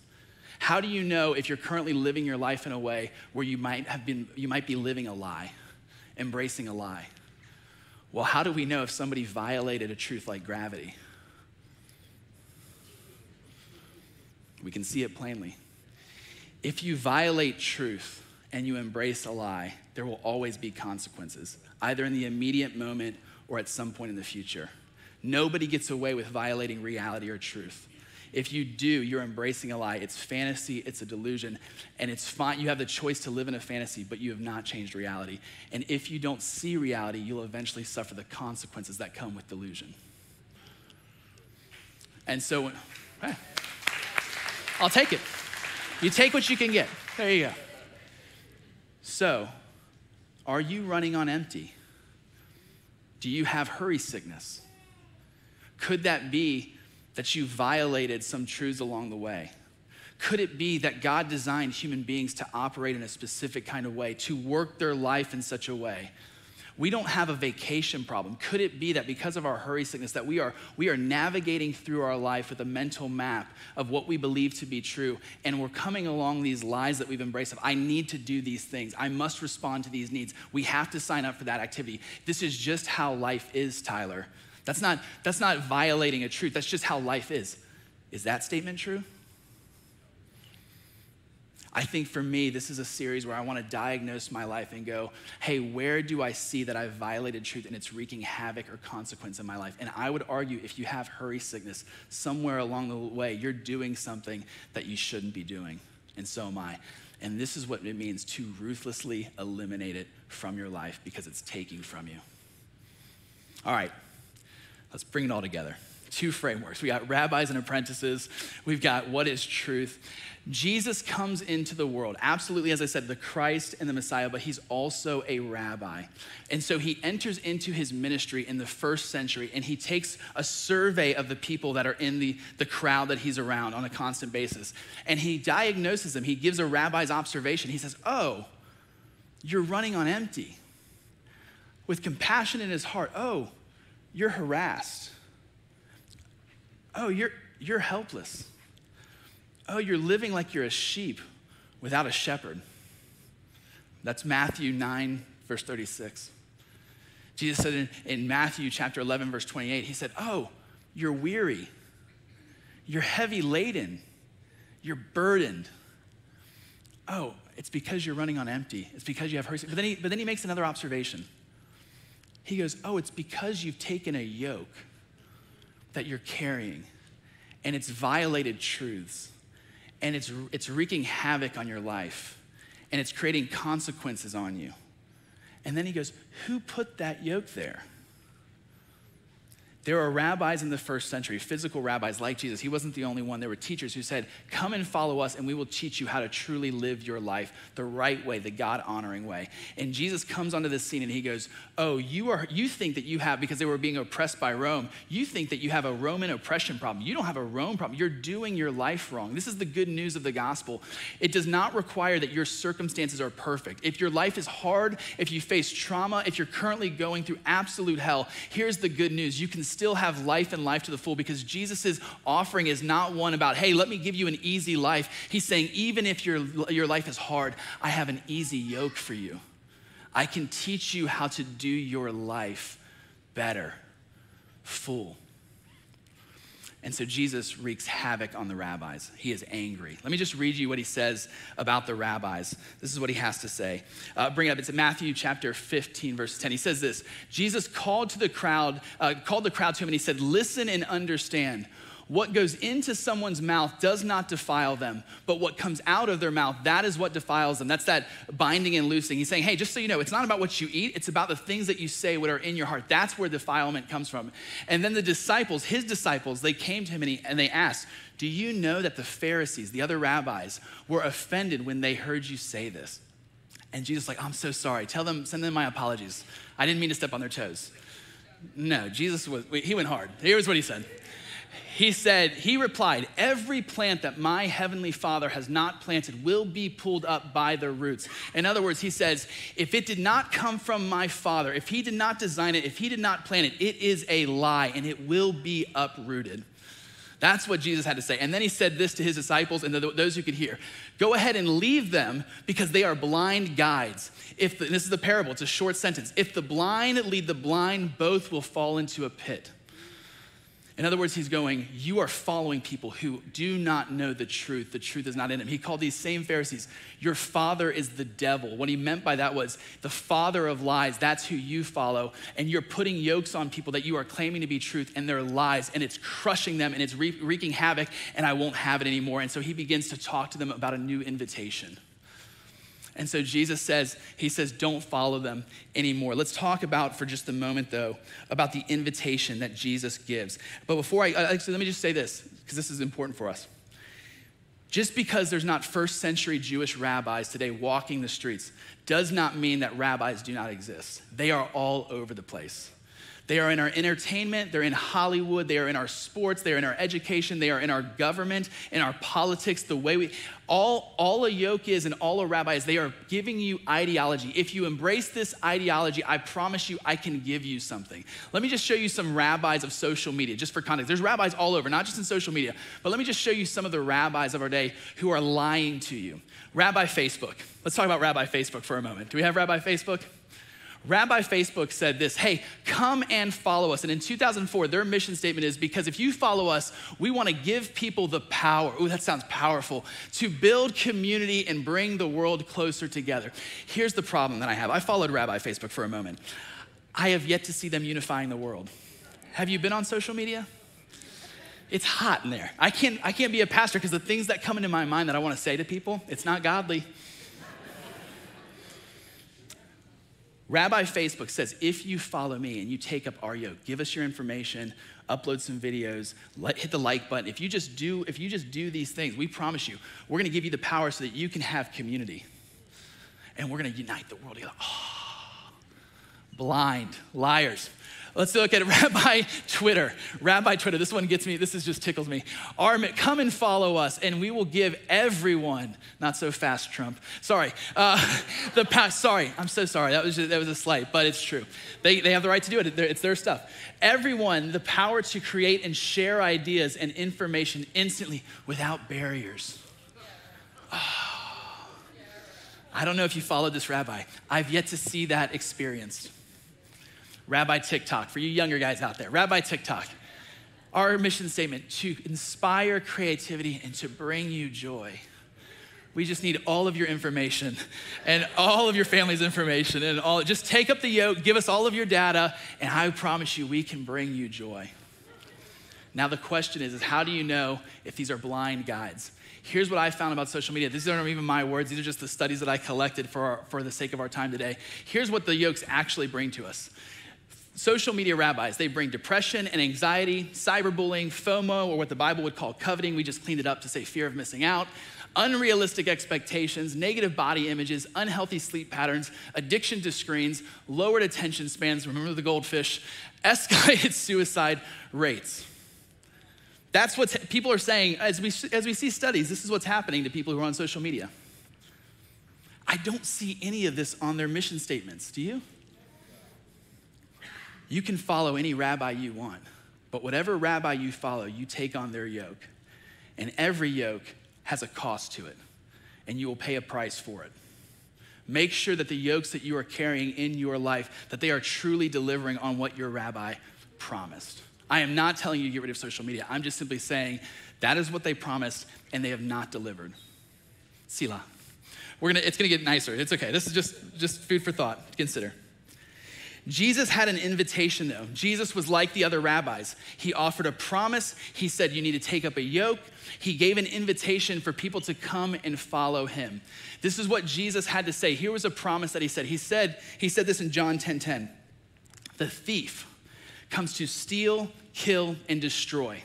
How do you know if you're currently living your life in a way where you might have been, you might be living a lie, embracing a lie? Well, how do we know if somebody violated a truth like gravity? We can see it plainly. If you violate truth and you embrace a lie, there will always be consequences, either in the immediate moment or at some point in the future. Nobody gets away with violating reality or truth. If you do, you're embracing a lie. It's fantasy, it's a delusion, and it's fine. You have the choice to live in a fantasy, but you have not changed reality. And if you don't see reality, you'll eventually suffer the consequences that come with delusion. And so, I'll take it. You take what you can get. There you go. So, are you running on empty? Do you have hurry sickness? Could that be that you violated some truths along the way? Could it be that God designed human beings to operate in a specific kind of way, to work their life in such a way we don't have a vacation problem. Could it be that because of our hurry sickness that we are we are navigating through our life with a mental map of what we believe to be true and we're coming along these lies that we've embraced of I need to do these things. I must respond to these needs. We have to sign up for that activity. This is just how life is, Tyler. That's not that's not violating a truth. That's just how life is. Is that statement true? I think for me, this is a series where I want to diagnose my life and go, hey, where do I see that I've violated truth and it's wreaking havoc or consequence in my life? And I would argue if you have hurry sickness, somewhere along the way, you're doing something that you shouldn't be doing. And so am I. And this is what it means to ruthlessly eliminate it from your life because it's taking from you. All right, let's bring it all together. Two frameworks. We got rabbis and apprentices. We've got what is truth. Jesus comes into the world, absolutely, as I said, the Christ and the Messiah, but he's also a rabbi. And so he enters into his ministry in the first century and he takes a survey of the people that are in the, the crowd that he's around on a constant basis. And he diagnoses them. He gives a rabbi's observation. He says, Oh, you're running on empty. With compassion in his heart, oh, you're harassed. Oh, you're, you're helpless oh, you're living like you're a sheep without a shepherd. That's Matthew 9, verse 36. Jesus said in, in, Matthew chapter 11, verse 28, he said, Oh, you're weary, you're heavy laden, you're burdened. Oh, it's because you're running on empty. It's because you have hurry. But then he, but then he makes another observation. He goes, Oh, it's because you've taken a yoke that you're carrying and it's violated truths and it's, it's wreaking havoc on your life and it's creating consequences on you. And then he goes, Who put that yoke there? There were rabbis in the first century, physical rabbis like Jesus. He wasn't the only one. There were teachers who said, Come and follow us, and we will teach you how to truly live your life the right way, the God honoring way. And Jesus comes onto the scene and he goes, Oh, you, are, you think that you have, because they were being oppressed by Rome, you think that you have a Roman oppression problem. You don't have a Rome problem. You're doing your life wrong. This is the good news of the gospel. It does not require that your circumstances are perfect. If your life is hard, if you face trauma, if you're currently going through absolute hell, here's the good news. You can still have life and life to the full because Jesus' offering is not one about, hey, let me give you an easy life. He's saying, even if your, your life is hard, I have an easy yoke for you. I can teach you how to do your life better, full. And so Jesus wreaks havoc on the rabbis. He is angry. Let me just read you what he says about the rabbis. This is what he has to say. Uh, bring it up. It's Matthew chapter 15, verse 10. He says this Jesus called to the crowd, uh, called the crowd to him, and he said, Listen and understand. What goes into someone's mouth does not defile them, but what comes out of their mouth, that is what defiles them. That's that binding and loosing. He's saying, hey, just so you know, it's not about what you eat, it's about the things that you say, what are in your heart. That's where defilement comes from. And then the disciples, his disciples, they came to him and, he, and they asked, Do you know that the Pharisees, the other rabbis, were offended when they heard you say this? And Jesus, like, I'm so sorry. Tell them, send them my apologies. I didn't mean to step on their toes. No, Jesus was, he went hard. Here's what he said he said, He replied, Every plant that my heavenly Father has not planted will be pulled up by the roots. In other words, he says, If it did not come from my Father, if he did not design it, if he did not plant it, it is a lie and it will be uprooted. That's what Jesus had to say. And then he said this to his disciples and those who could hear Go ahead and leave them because they are blind guides. If the, this is the parable, it's a short sentence. If the blind lead the blind, both will fall into a pit. In other words, he's going, You are following people who do not know the truth. The truth is not in them. He called these same Pharisees, Your father is the devil. What he meant by that was the father of lies. That's who you follow. And you're putting yokes on people that you are claiming to be truth, and they're lies, and it's crushing them, and it's wreaking havoc, and I won't have it anymore. And so he begins to talk to them about a new invitation. And so Jesus says, He says, don't follow them anymore. Let's talk about for just a moment, though, about the invitation that Jesus gives. But before I, actually, let me just say this, because this is important for us. Just because there's not first century Jewish rabbis today walking the streets does not mean that rabbis do not exist. They are all over the place. They are in our entertainment, they're in Hollywood, they are in our sports, they are in our education, they are in our government, in our politics, the way we all all a yoke is and all a rabbi is, they are giving you ideology. If you embrace this ideology, I promise you I can give you something. Let me just show you some rabbis of social media, just for context. There's rabbis all over, not just in social media, but let me just show you some of the rabbis of our day who are lying to you. Rabbi Facebook. Let's talk about Rabbi Facebook for a moment. Do we have Rabbi Facebook? Rabbi Facebook said this hey, come and follow us. And in 2004, their mission statement is because if you follow us, we want to give people the power. Ooh, that sounds powerful. To build community and bring the world closer together. Here's the problem that I have I followed Rabbi Facebook for a moment. I have yet to see them unifying the world. Have you been on social media? It's hot in there. I can't, I can't be a pastor because the things that come into my mind that I want to say to people, it's not godly. Rabbi Facebook says if you follow me and you take up our yoke, give us your information, upload some videos, let, hit the like button. If you just do, if you just do these things, we promise you, we're gonna give you the power so that you can have community. And we're gonna unite the world together. Oh, blind, liars. Let's look at Rabbi Twitter. Rabbi Twitter, this one gets me, this is just tickles me. Armin, come and follow us, and we will give everyone, not so fast, Trump. Sorry, uh, the past, sorry, I'm so sorry. That was, just, that was a slight, but it's true. They, they have the right to do it, it's their stuff. Everyone, the power to create and share ideas and information instantly without barriers. Oh. I don't know if you followed this rabbi. I've yet to see that experienced. Rabbi TikTok, for you younger guys out there, Rabbi TikTok. Our mission statement to inspire creativity and to bring you joy. We just need all of your information and all of your family's information and all just take up the yoke, give us all of your data, and I promise you we can bring you joy. Now the question is, is how do you know if these are blind guides? Here's what I found about social media. These aren't even my words, these are just the studies that I collected for, our, for the sake of our time today. Here's what the yokes actually bring to us social media rabbis, they bring depression and anxiety, cyberbullying, FOMO, or what the Bible would call coveting. We just cleaned it up to say fear of missing out, unrealistic expectations, negative body images, unhealthy sleep patterns, addiction to screens, lowered attention spans, remember the goldfish, escalated suicide rates. That's what people are saying as we, as we see studies. This is what's happening to people who are on social media. I don't see any of this on their mission statements. Do you? You can follow any rabbi you want, but whatever rabbi you follow, you take on their yoke. And every yoke has a cost to it, and you will pay a price for it. Make sure that the yokes that you are carrying in your life, that they are truly delivering on what your rabbi promised. I am not telling you to get rid of social media. I'm just simply saying that is what they promised, and they have not delivered. Selah. We're gonna, it's gonna get nicer. It's okay. This is just, just food for thought. Consider. Jesus had an invitation though. Jesus was like the other rabbis. He offered a promise. He said, You need to take up a yoke. He gave an invitation for people to come and follow him. This is what Jesus had to say. Here was a promise that he said. He said, he said this in John 10 10. The thief comes to steal, kill, and destroy.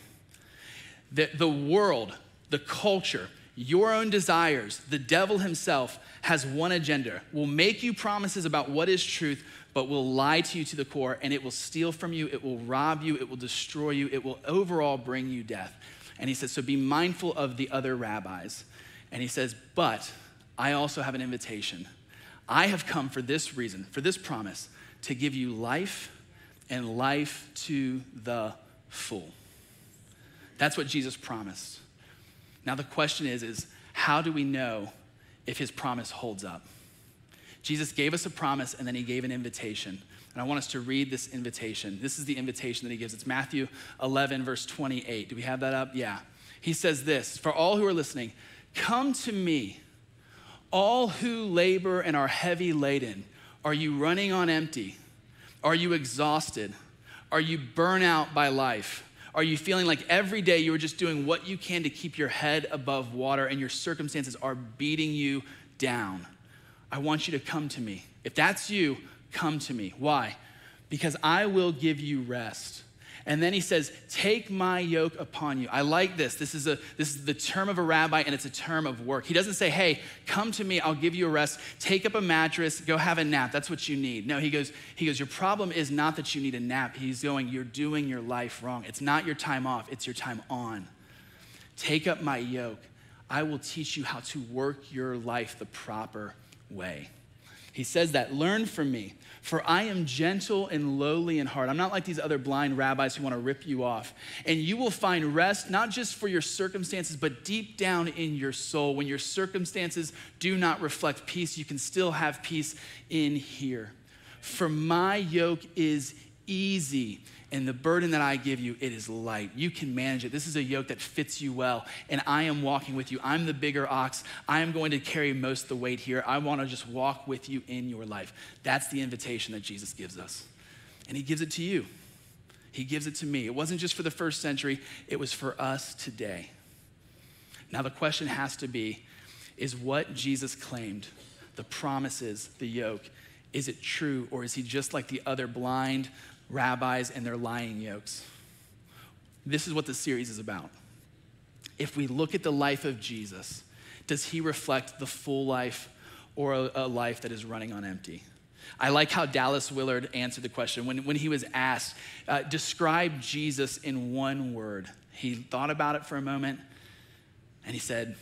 The, the world, the culture, your own desires, the devil himself has one agenda will make you promises about what is truth, but will lie to you to the core, and it will steal from you, it will rob you, it will destroy you, it will overall bring you death. And he says, So be mindful of the other rabbis. And he says, But I also have an invitation. I have come for this reason, for this promise, to give you life and life to the full. That's what Jesus promised. Now the question is, is how do we know if his promise holds up? Jesus gave us a promise and then he gave an invitation. And I want us to read this invitation. This is the invitation that he gives. It's Matthew 11, verse 28. Do we have that up? Yeah. He says this For all who are listening, come to me, all who labor and are heavy laden. Are you running on empty? Are you exhausted? Are you burnt out by life? Are you feeling like every day you are just doing what you can to keep your head above water and your circumstances are beating you down? I want you to come to me. If that's you, come to me. Why? Because I will give you rest. And then he says, Take my yoke upon you. I like this. This is, a, this is the term of a rabbi, and it's a term of work. He doesn't say, Hey, come to me, I'll give you a rest. Take up a mattress, go have a nap. That's what you need. No, he goes, he goes, Your problem is not that you need a nap. He's going, You're doing your life wrong. It's not your time off, it's your time on. Take up my yoke. I will teach you how to work your life the proper way. He says that, learn from me, for I am gentle and lowly in heart. I'm not like these other blind rabbis who want to rip you off. And you will find rest, not just for your circumstances, but deep down in your soul. When your circumstances do not reflect peace, you can still have peace in here. For my yoke is easy and the burden that I give you, it is light. You can manage it. This is a yoke that fits you well, and I am walking with you. I'm the bigger ox. I am going to carry most of the weight here. I want to just walk with you in your life. That's the invitation that Jesus gives us. And he gives it to you. He gives it to me. It wasn't just for the first century, it was for us today. Now, the question has to be is what Jesus claimed, the promises, the yoke, is it true, or is he just like the other blind, rabbis and their lying yokes. This is what the series is about. If we look at the life of Jesus, does he reflect the full life or a, a life that is running on empty? I like how Dallas Willard answered the question. When, when he was asked, uh, describe Jesus in one word, he thought about it for a moment and he said,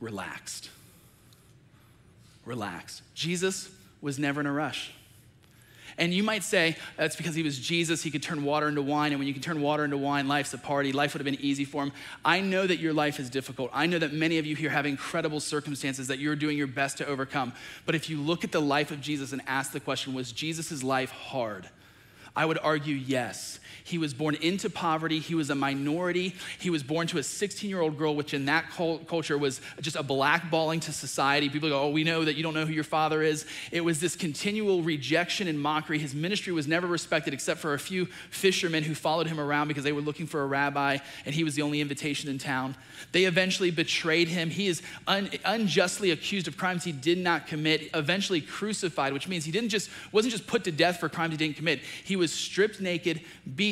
relaxed. Relaxed. Jesus was never in a rush. And you might say that's because he was Jesus, he could turn water into wine. And when you can turn water into wine, life's a party. Life would have been easy for him. I know that your life is difficult. I know that many of you here have incredible circumstances that you're doing your best to overcome. But if you look at the life of Jesus and ask the question, was Jesus' life hard? I would argue yes. He was born into poverty. He was a minority. He was born to a 16 year old girl, which in that culture was just a blackballing to society. People go, Oh, we know that you don't know who your father is. It was this continual rejection and mockery. His ministry was never respected except for a few fishermen who followed him around because they were looking for a rabbi and he was the only invitation in town. They eventually betrayed him. He is un- unjustly accused of crimes he did not commit, eventually crucified, which means he didn't just, wasn't just put to death for crimes he didn't commit. He was stripped naked, beaten,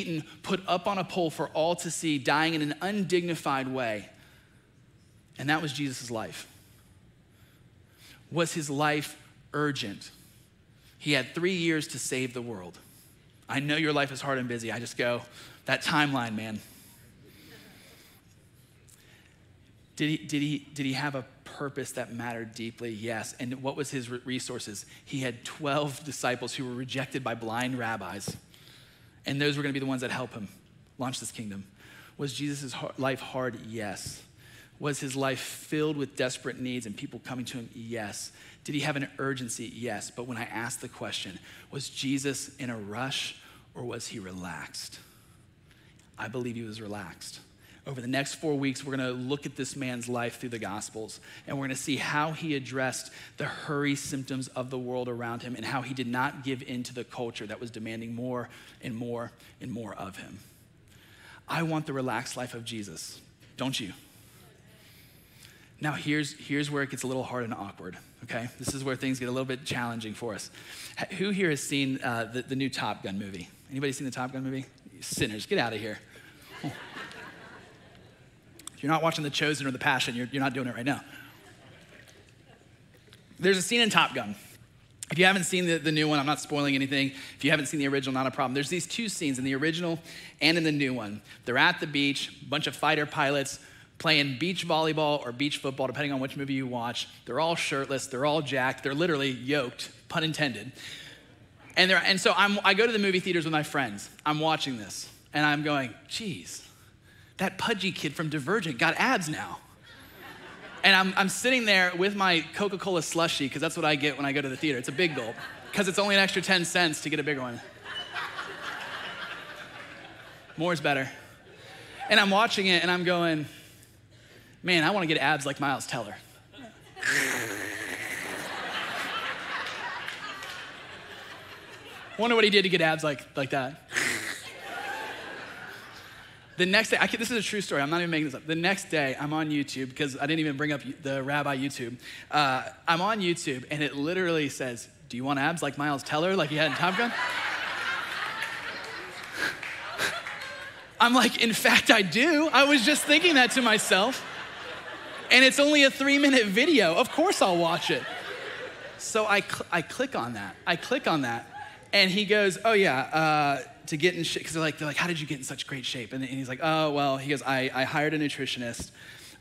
put up on a pole for all to see, dying in an undignified way. And that was Jesus' life. Was his life urgent? He had three years to save the world. I know your life is hard and busy. I just go, that timeline, man. Did he, did, he, did he have a purpose that mattered deeply? Yes. And what was his resources? He had 12 disciples who were rejected by blind rabbis. And those were going to be the ones that help him launch this kingdom. Was Jesus' life hard? Yes. Was his life filled with desperate needs and people coming to him? Yes. Did he have an urgency? Yes. But when I asked the question, was Jesus in a rush or was he relaxed? I believe he was relaxed. Over the next four weeks, we're going to look at this man's life through the Gospels, and we're going to see how he addressed the hurry symptoms of the world around him and how he did not give in to the culture that was demanding more and more and more of him. I want the relaxed life of Jesus, don't you? Now, here's, here's where it gets a little hard and awkward, okay? This is where things get a little bit challenging for us. Who here has seen uh, the, the new Top Gun movie? Anybody seen the Top Gun movie? Sinners, get out of here. You're not watching The Chosen or The Passion, you're, you're not doing it right now. There's a scene in Top Gun. If you haven't seen the, the new one, I'm not spoiling anything. If you haven't seen the original, not a problem. There's these two scenes in the original and in the new one. They're at the beach, a bunch of fighter pilots playing beach volleyball or beach football, depending on which movie you watch. They're all shirtless, they're all jacked, they're literally yoked, pun intended. And, and so I'm, I go to the movie theaters with my friends. I'm watching this, and I'm going, geez, that pudgy kid from Divergent got abs now. And I'm, I'm sitting there with my Coca Cola slushy, because that's what I get when I go to the theater. It's a big gulp, because it's only an extra 10 cents to get a bigger one. More is better. And I'm watching it and I'm going, man, I want to get abs like Miles Teller. Wonder what he did to get abs like, like that. The next day, I, this is a true story. I'm not even making this up. The next day, I'm on YouTube because I didn't even bring up the rabbi YouTube. Uh, I'm on YouTube, and it literally says, "Do you want abs like Miles Teller, like he had in Top Gun?" I'm like, in fact, I do. I was just thinking that to myself and it's only a three minute video. Of course I'll watch it. So I, cl- I click on that. I click on that. And he goes, Oh, yeah, uh, to get in shape. Because they're like, they're like, How did you get in such great shape? And, and he's like, Oh, well, he goes, I, I hired a nutritionist.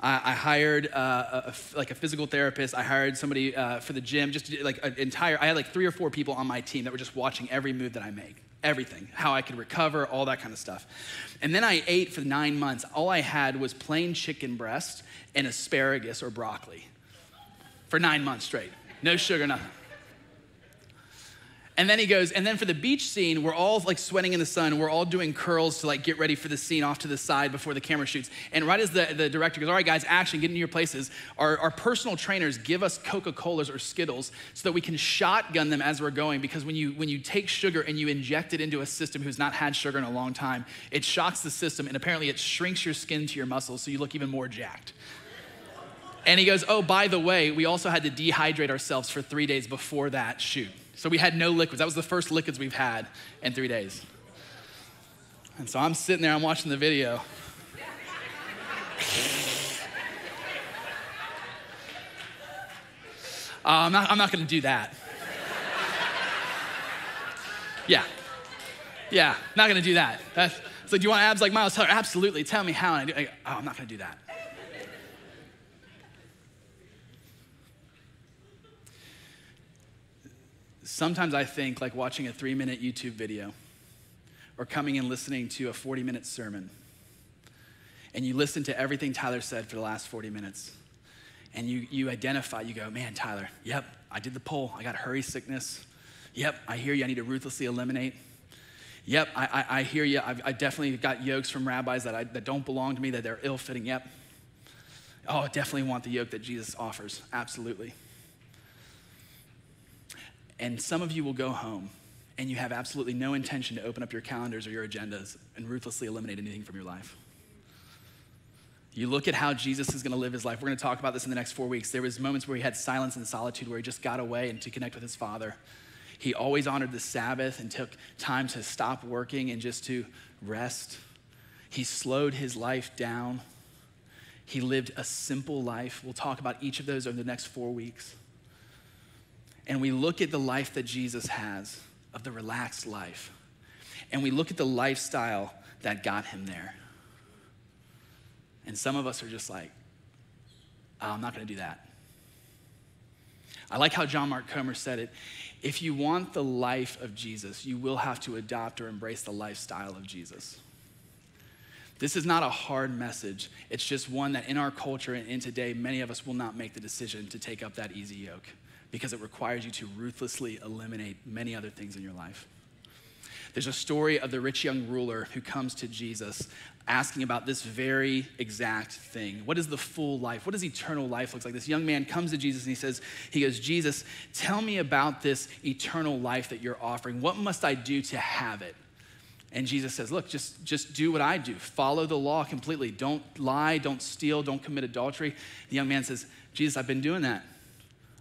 I, I hired uh, a, a, like a physical therapist. I hired somebody uh, for the gym, just like an entire, I had like three or four people on my team that were just watching every move that I make everything, how I could recover, all that kind of stuff. And then I ate for nine months. All I had was plain chicken breast and asparagus or broccoli for nine months straight. No sugar, nothing. And then he goes, and then for the beach scene, we're all like sweating in the sun. We're all doing curls to like get ready for the scene off to the side before the camera shoots. And right as the, the director goes, all right, guys, action, get into your places, our, our personal trainers give us Coca-Colas or Skittles so that we can shotgun them as we're going. Because when you, when you take sugar and you inject it into a system who's not had sugar in a long time, it shocks the system and apparently it shrinks your skin to your muscles so you look even more jacked. And he goes, oh, by the way, we also had to dehydrate ourselves for three days before that shoot. So we had no liquids. That was the first liquids we've had in three days. And so I'm sitting there, I'm watching the video. Uh, I'm not, I'm not going to do that. Yeah. Yeah, not going to do that. That's, it's like, do you want abs like Miles Teller? Absolutely. Tell me how. And I do, I, oh, I'm not going to do that. Sometimes I think like watching a three minute YouTube video or coming and listening to a 40 minute sermon. And you listen to everything Tyler said for the last 40 minutes. And you, you identify, you go, man, Tyler, yep, I did the poll. I got hurry sickness. Yep, I hear you. I need to ruthlessly eliminate. Yep, I, I, I hear you. I've, I definitely got yokes from rabbis that, I, that don't belong to me, that they're ill fitting. Yep. Oh, I definitely want the yoke that Jesus offers. Absolutely. And some of you will go home and you have absolutely no intention to open up your calendars or your agendas and ruthlessly eliminate anything from your life. You look at how Jesus is going to live his life. We're going to talk about this in the next four weeks. There was moments where he had silence and solitude, where he just got away and to connect with his Father. He always honored the Sabbath and took time to stop working and just to rest. He slowed his life down. He lived a simple life. We'll talk about each of those over the next four weeks. And we look at the life that Jesus has of the relaxed life. And we look at the lifestyle that got him there. And some of us are just like, oh, I'm not going to do that. I like how John Mark Comer said it. If you want the life of Jesus, you will have to adopt or embrace the lifestyle of Jesus. This is not a hard message. It's just one that in our culture and in today, many of us will not make the decision to take up that easy yoke because it requires you to ruthlessly eliminate many other things in your life. There's a story of the rich young ruler who comes to Jesus asking about this very exact thing. What is the full life? What does eternal life look like? This young man comes to Jesus and he says, he goes, Jesus, tell me about this eternal life that you're offering. What must I do to have it? And Jesus says, Look, just, just do what I do. Follow the law completely. Don't lie, don't steal, don't commit adultery. The young man says, Jesus, I've been doing that.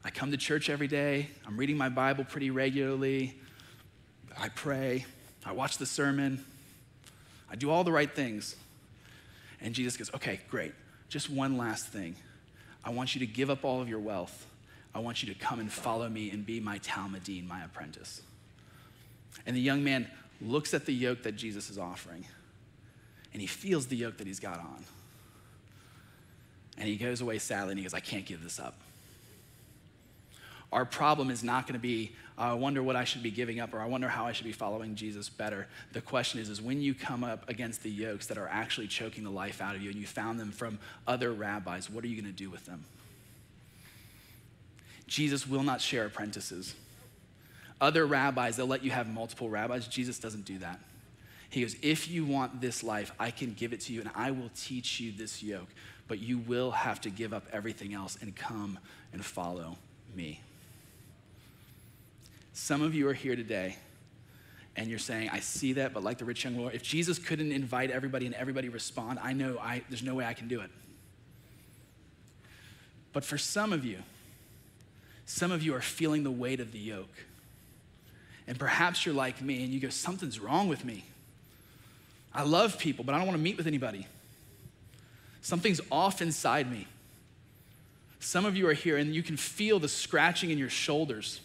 I come to church every day. I'm reading my Bible pretty regularly. I pray. I watch the sermon. I do all the right things. And Jesus goes, Okay, great. Just one last thing. I want you to give up all of your wealth. I want you to come and follow me and be my talmidim, my apprentice. And the young man looks at the yoke that Jesus is offering and he feels the yoke that he's got on. And he goes away sadly and he goes, I can't give this up. Our problem is not going to be, uh, I wonder what I should be giving up or I wonder how I should be following Jesus better. The question is, is when you come up against the yokes that are actually choking the life out of you and you found them from other rabbis, what are you going to do with them? Jesus will not share apprentices. Other rabbis, they'll let you have multiple rabbis. Jesus doesn't do that. He goes, If you want this life, I can give it to you and I will teach you this yoke, but you will have to give up everything else and come and follow me. Some of you are here today and you're saying, I see that, but like the rich young Lord, if Jesus couldn't invite everybody and everybody respond, I know I, there's no way I can do it. But for some of you, some of you are feeling the weight of the yoke. And perhaps you're like me and you go, Something's wrong with me. I love people, but I don't want to meet with anybody. Something's off inside me. Some of you are here and you can feel the scratching in your shoulders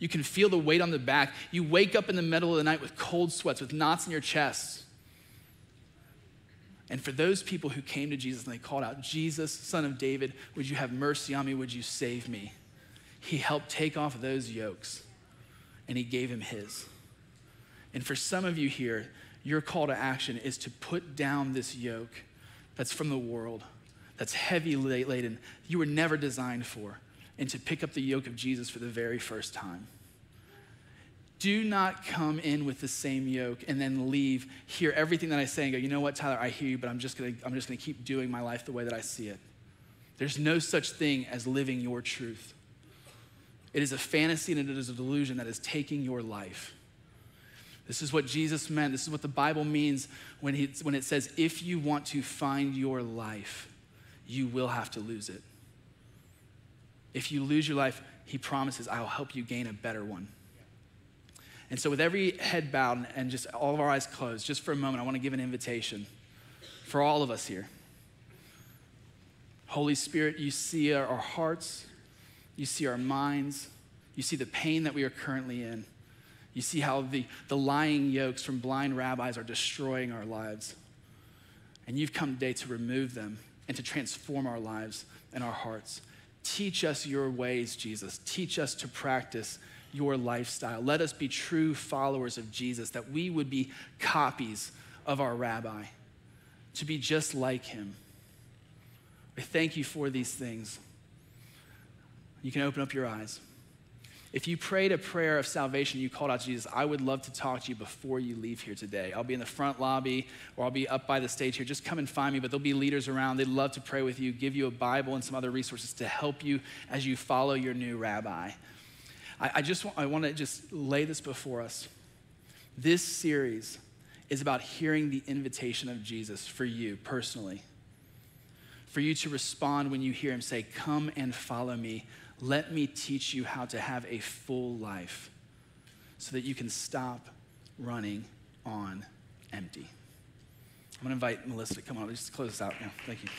you can feel the weight on the back. You wake up in the middle of the night with cold sweats, with knots in your chest. And for those people who came to Jesus and they called out, Jesus, son of David, would you have mercy on me? Would you save me? He helped take off those yokes and he gave him his. And for some of you here, your call to action is to put down this yoke that's from the world, that's heavy laden, you were never designed for and to pick up the yoke of Jesus for the very first time. Do not come in with the same yoke and then leave, hear everything that I say, and go, you know what, Tyler, I hear you, but I'm just gonna, I'm just gonna keep doing my life the way that I see it. There's no such thing as living your truth. It is a fantasy and it is a delusion that is taking your life. This is what Jesus meant. This is what the Bible means when, he, when it says, if you want to find your life, you will have to lose it. If you lose your life, he promises, I will help you gain a better one. And so, with every head bowed and just all of our eyes closed, just for a moment, I want to give an invitation for all of us here. Holy Spirit, you see our hearts, you see our minds, you see the pain that we are currently in. You see how the, the lying yokes from blind rabbis are destroying our lives. And you've come today to remove them and to transform our lives and our hearts. Teach us your ways, Jesus. Teach us to practice your lifestyle. Let us be true followers of Jesus, that we would be copies of our rabbi, to be just like him. I thank you for these things. You can open up your eyes. If you prayed a prayer of salvation, you called out Jesus, I would love to talk to you before you leave here today. I'll be in the front lobby or I'll be up by the stage here. Just come and find me, but there'll be leaders around. They'd love to pray with you, give you a Bible and some other resources to help you as you follow your new rabbi. I, I just want, I want to just lay this before us. This series is about hearing the invitation of Jesus for you personally. For you to respond when you hear him say, Come and follow me let me teach you how to have a full life. so that you can stop running on empty. I'm gonna invite Melissa to come on. Let's close this out now. Thank you.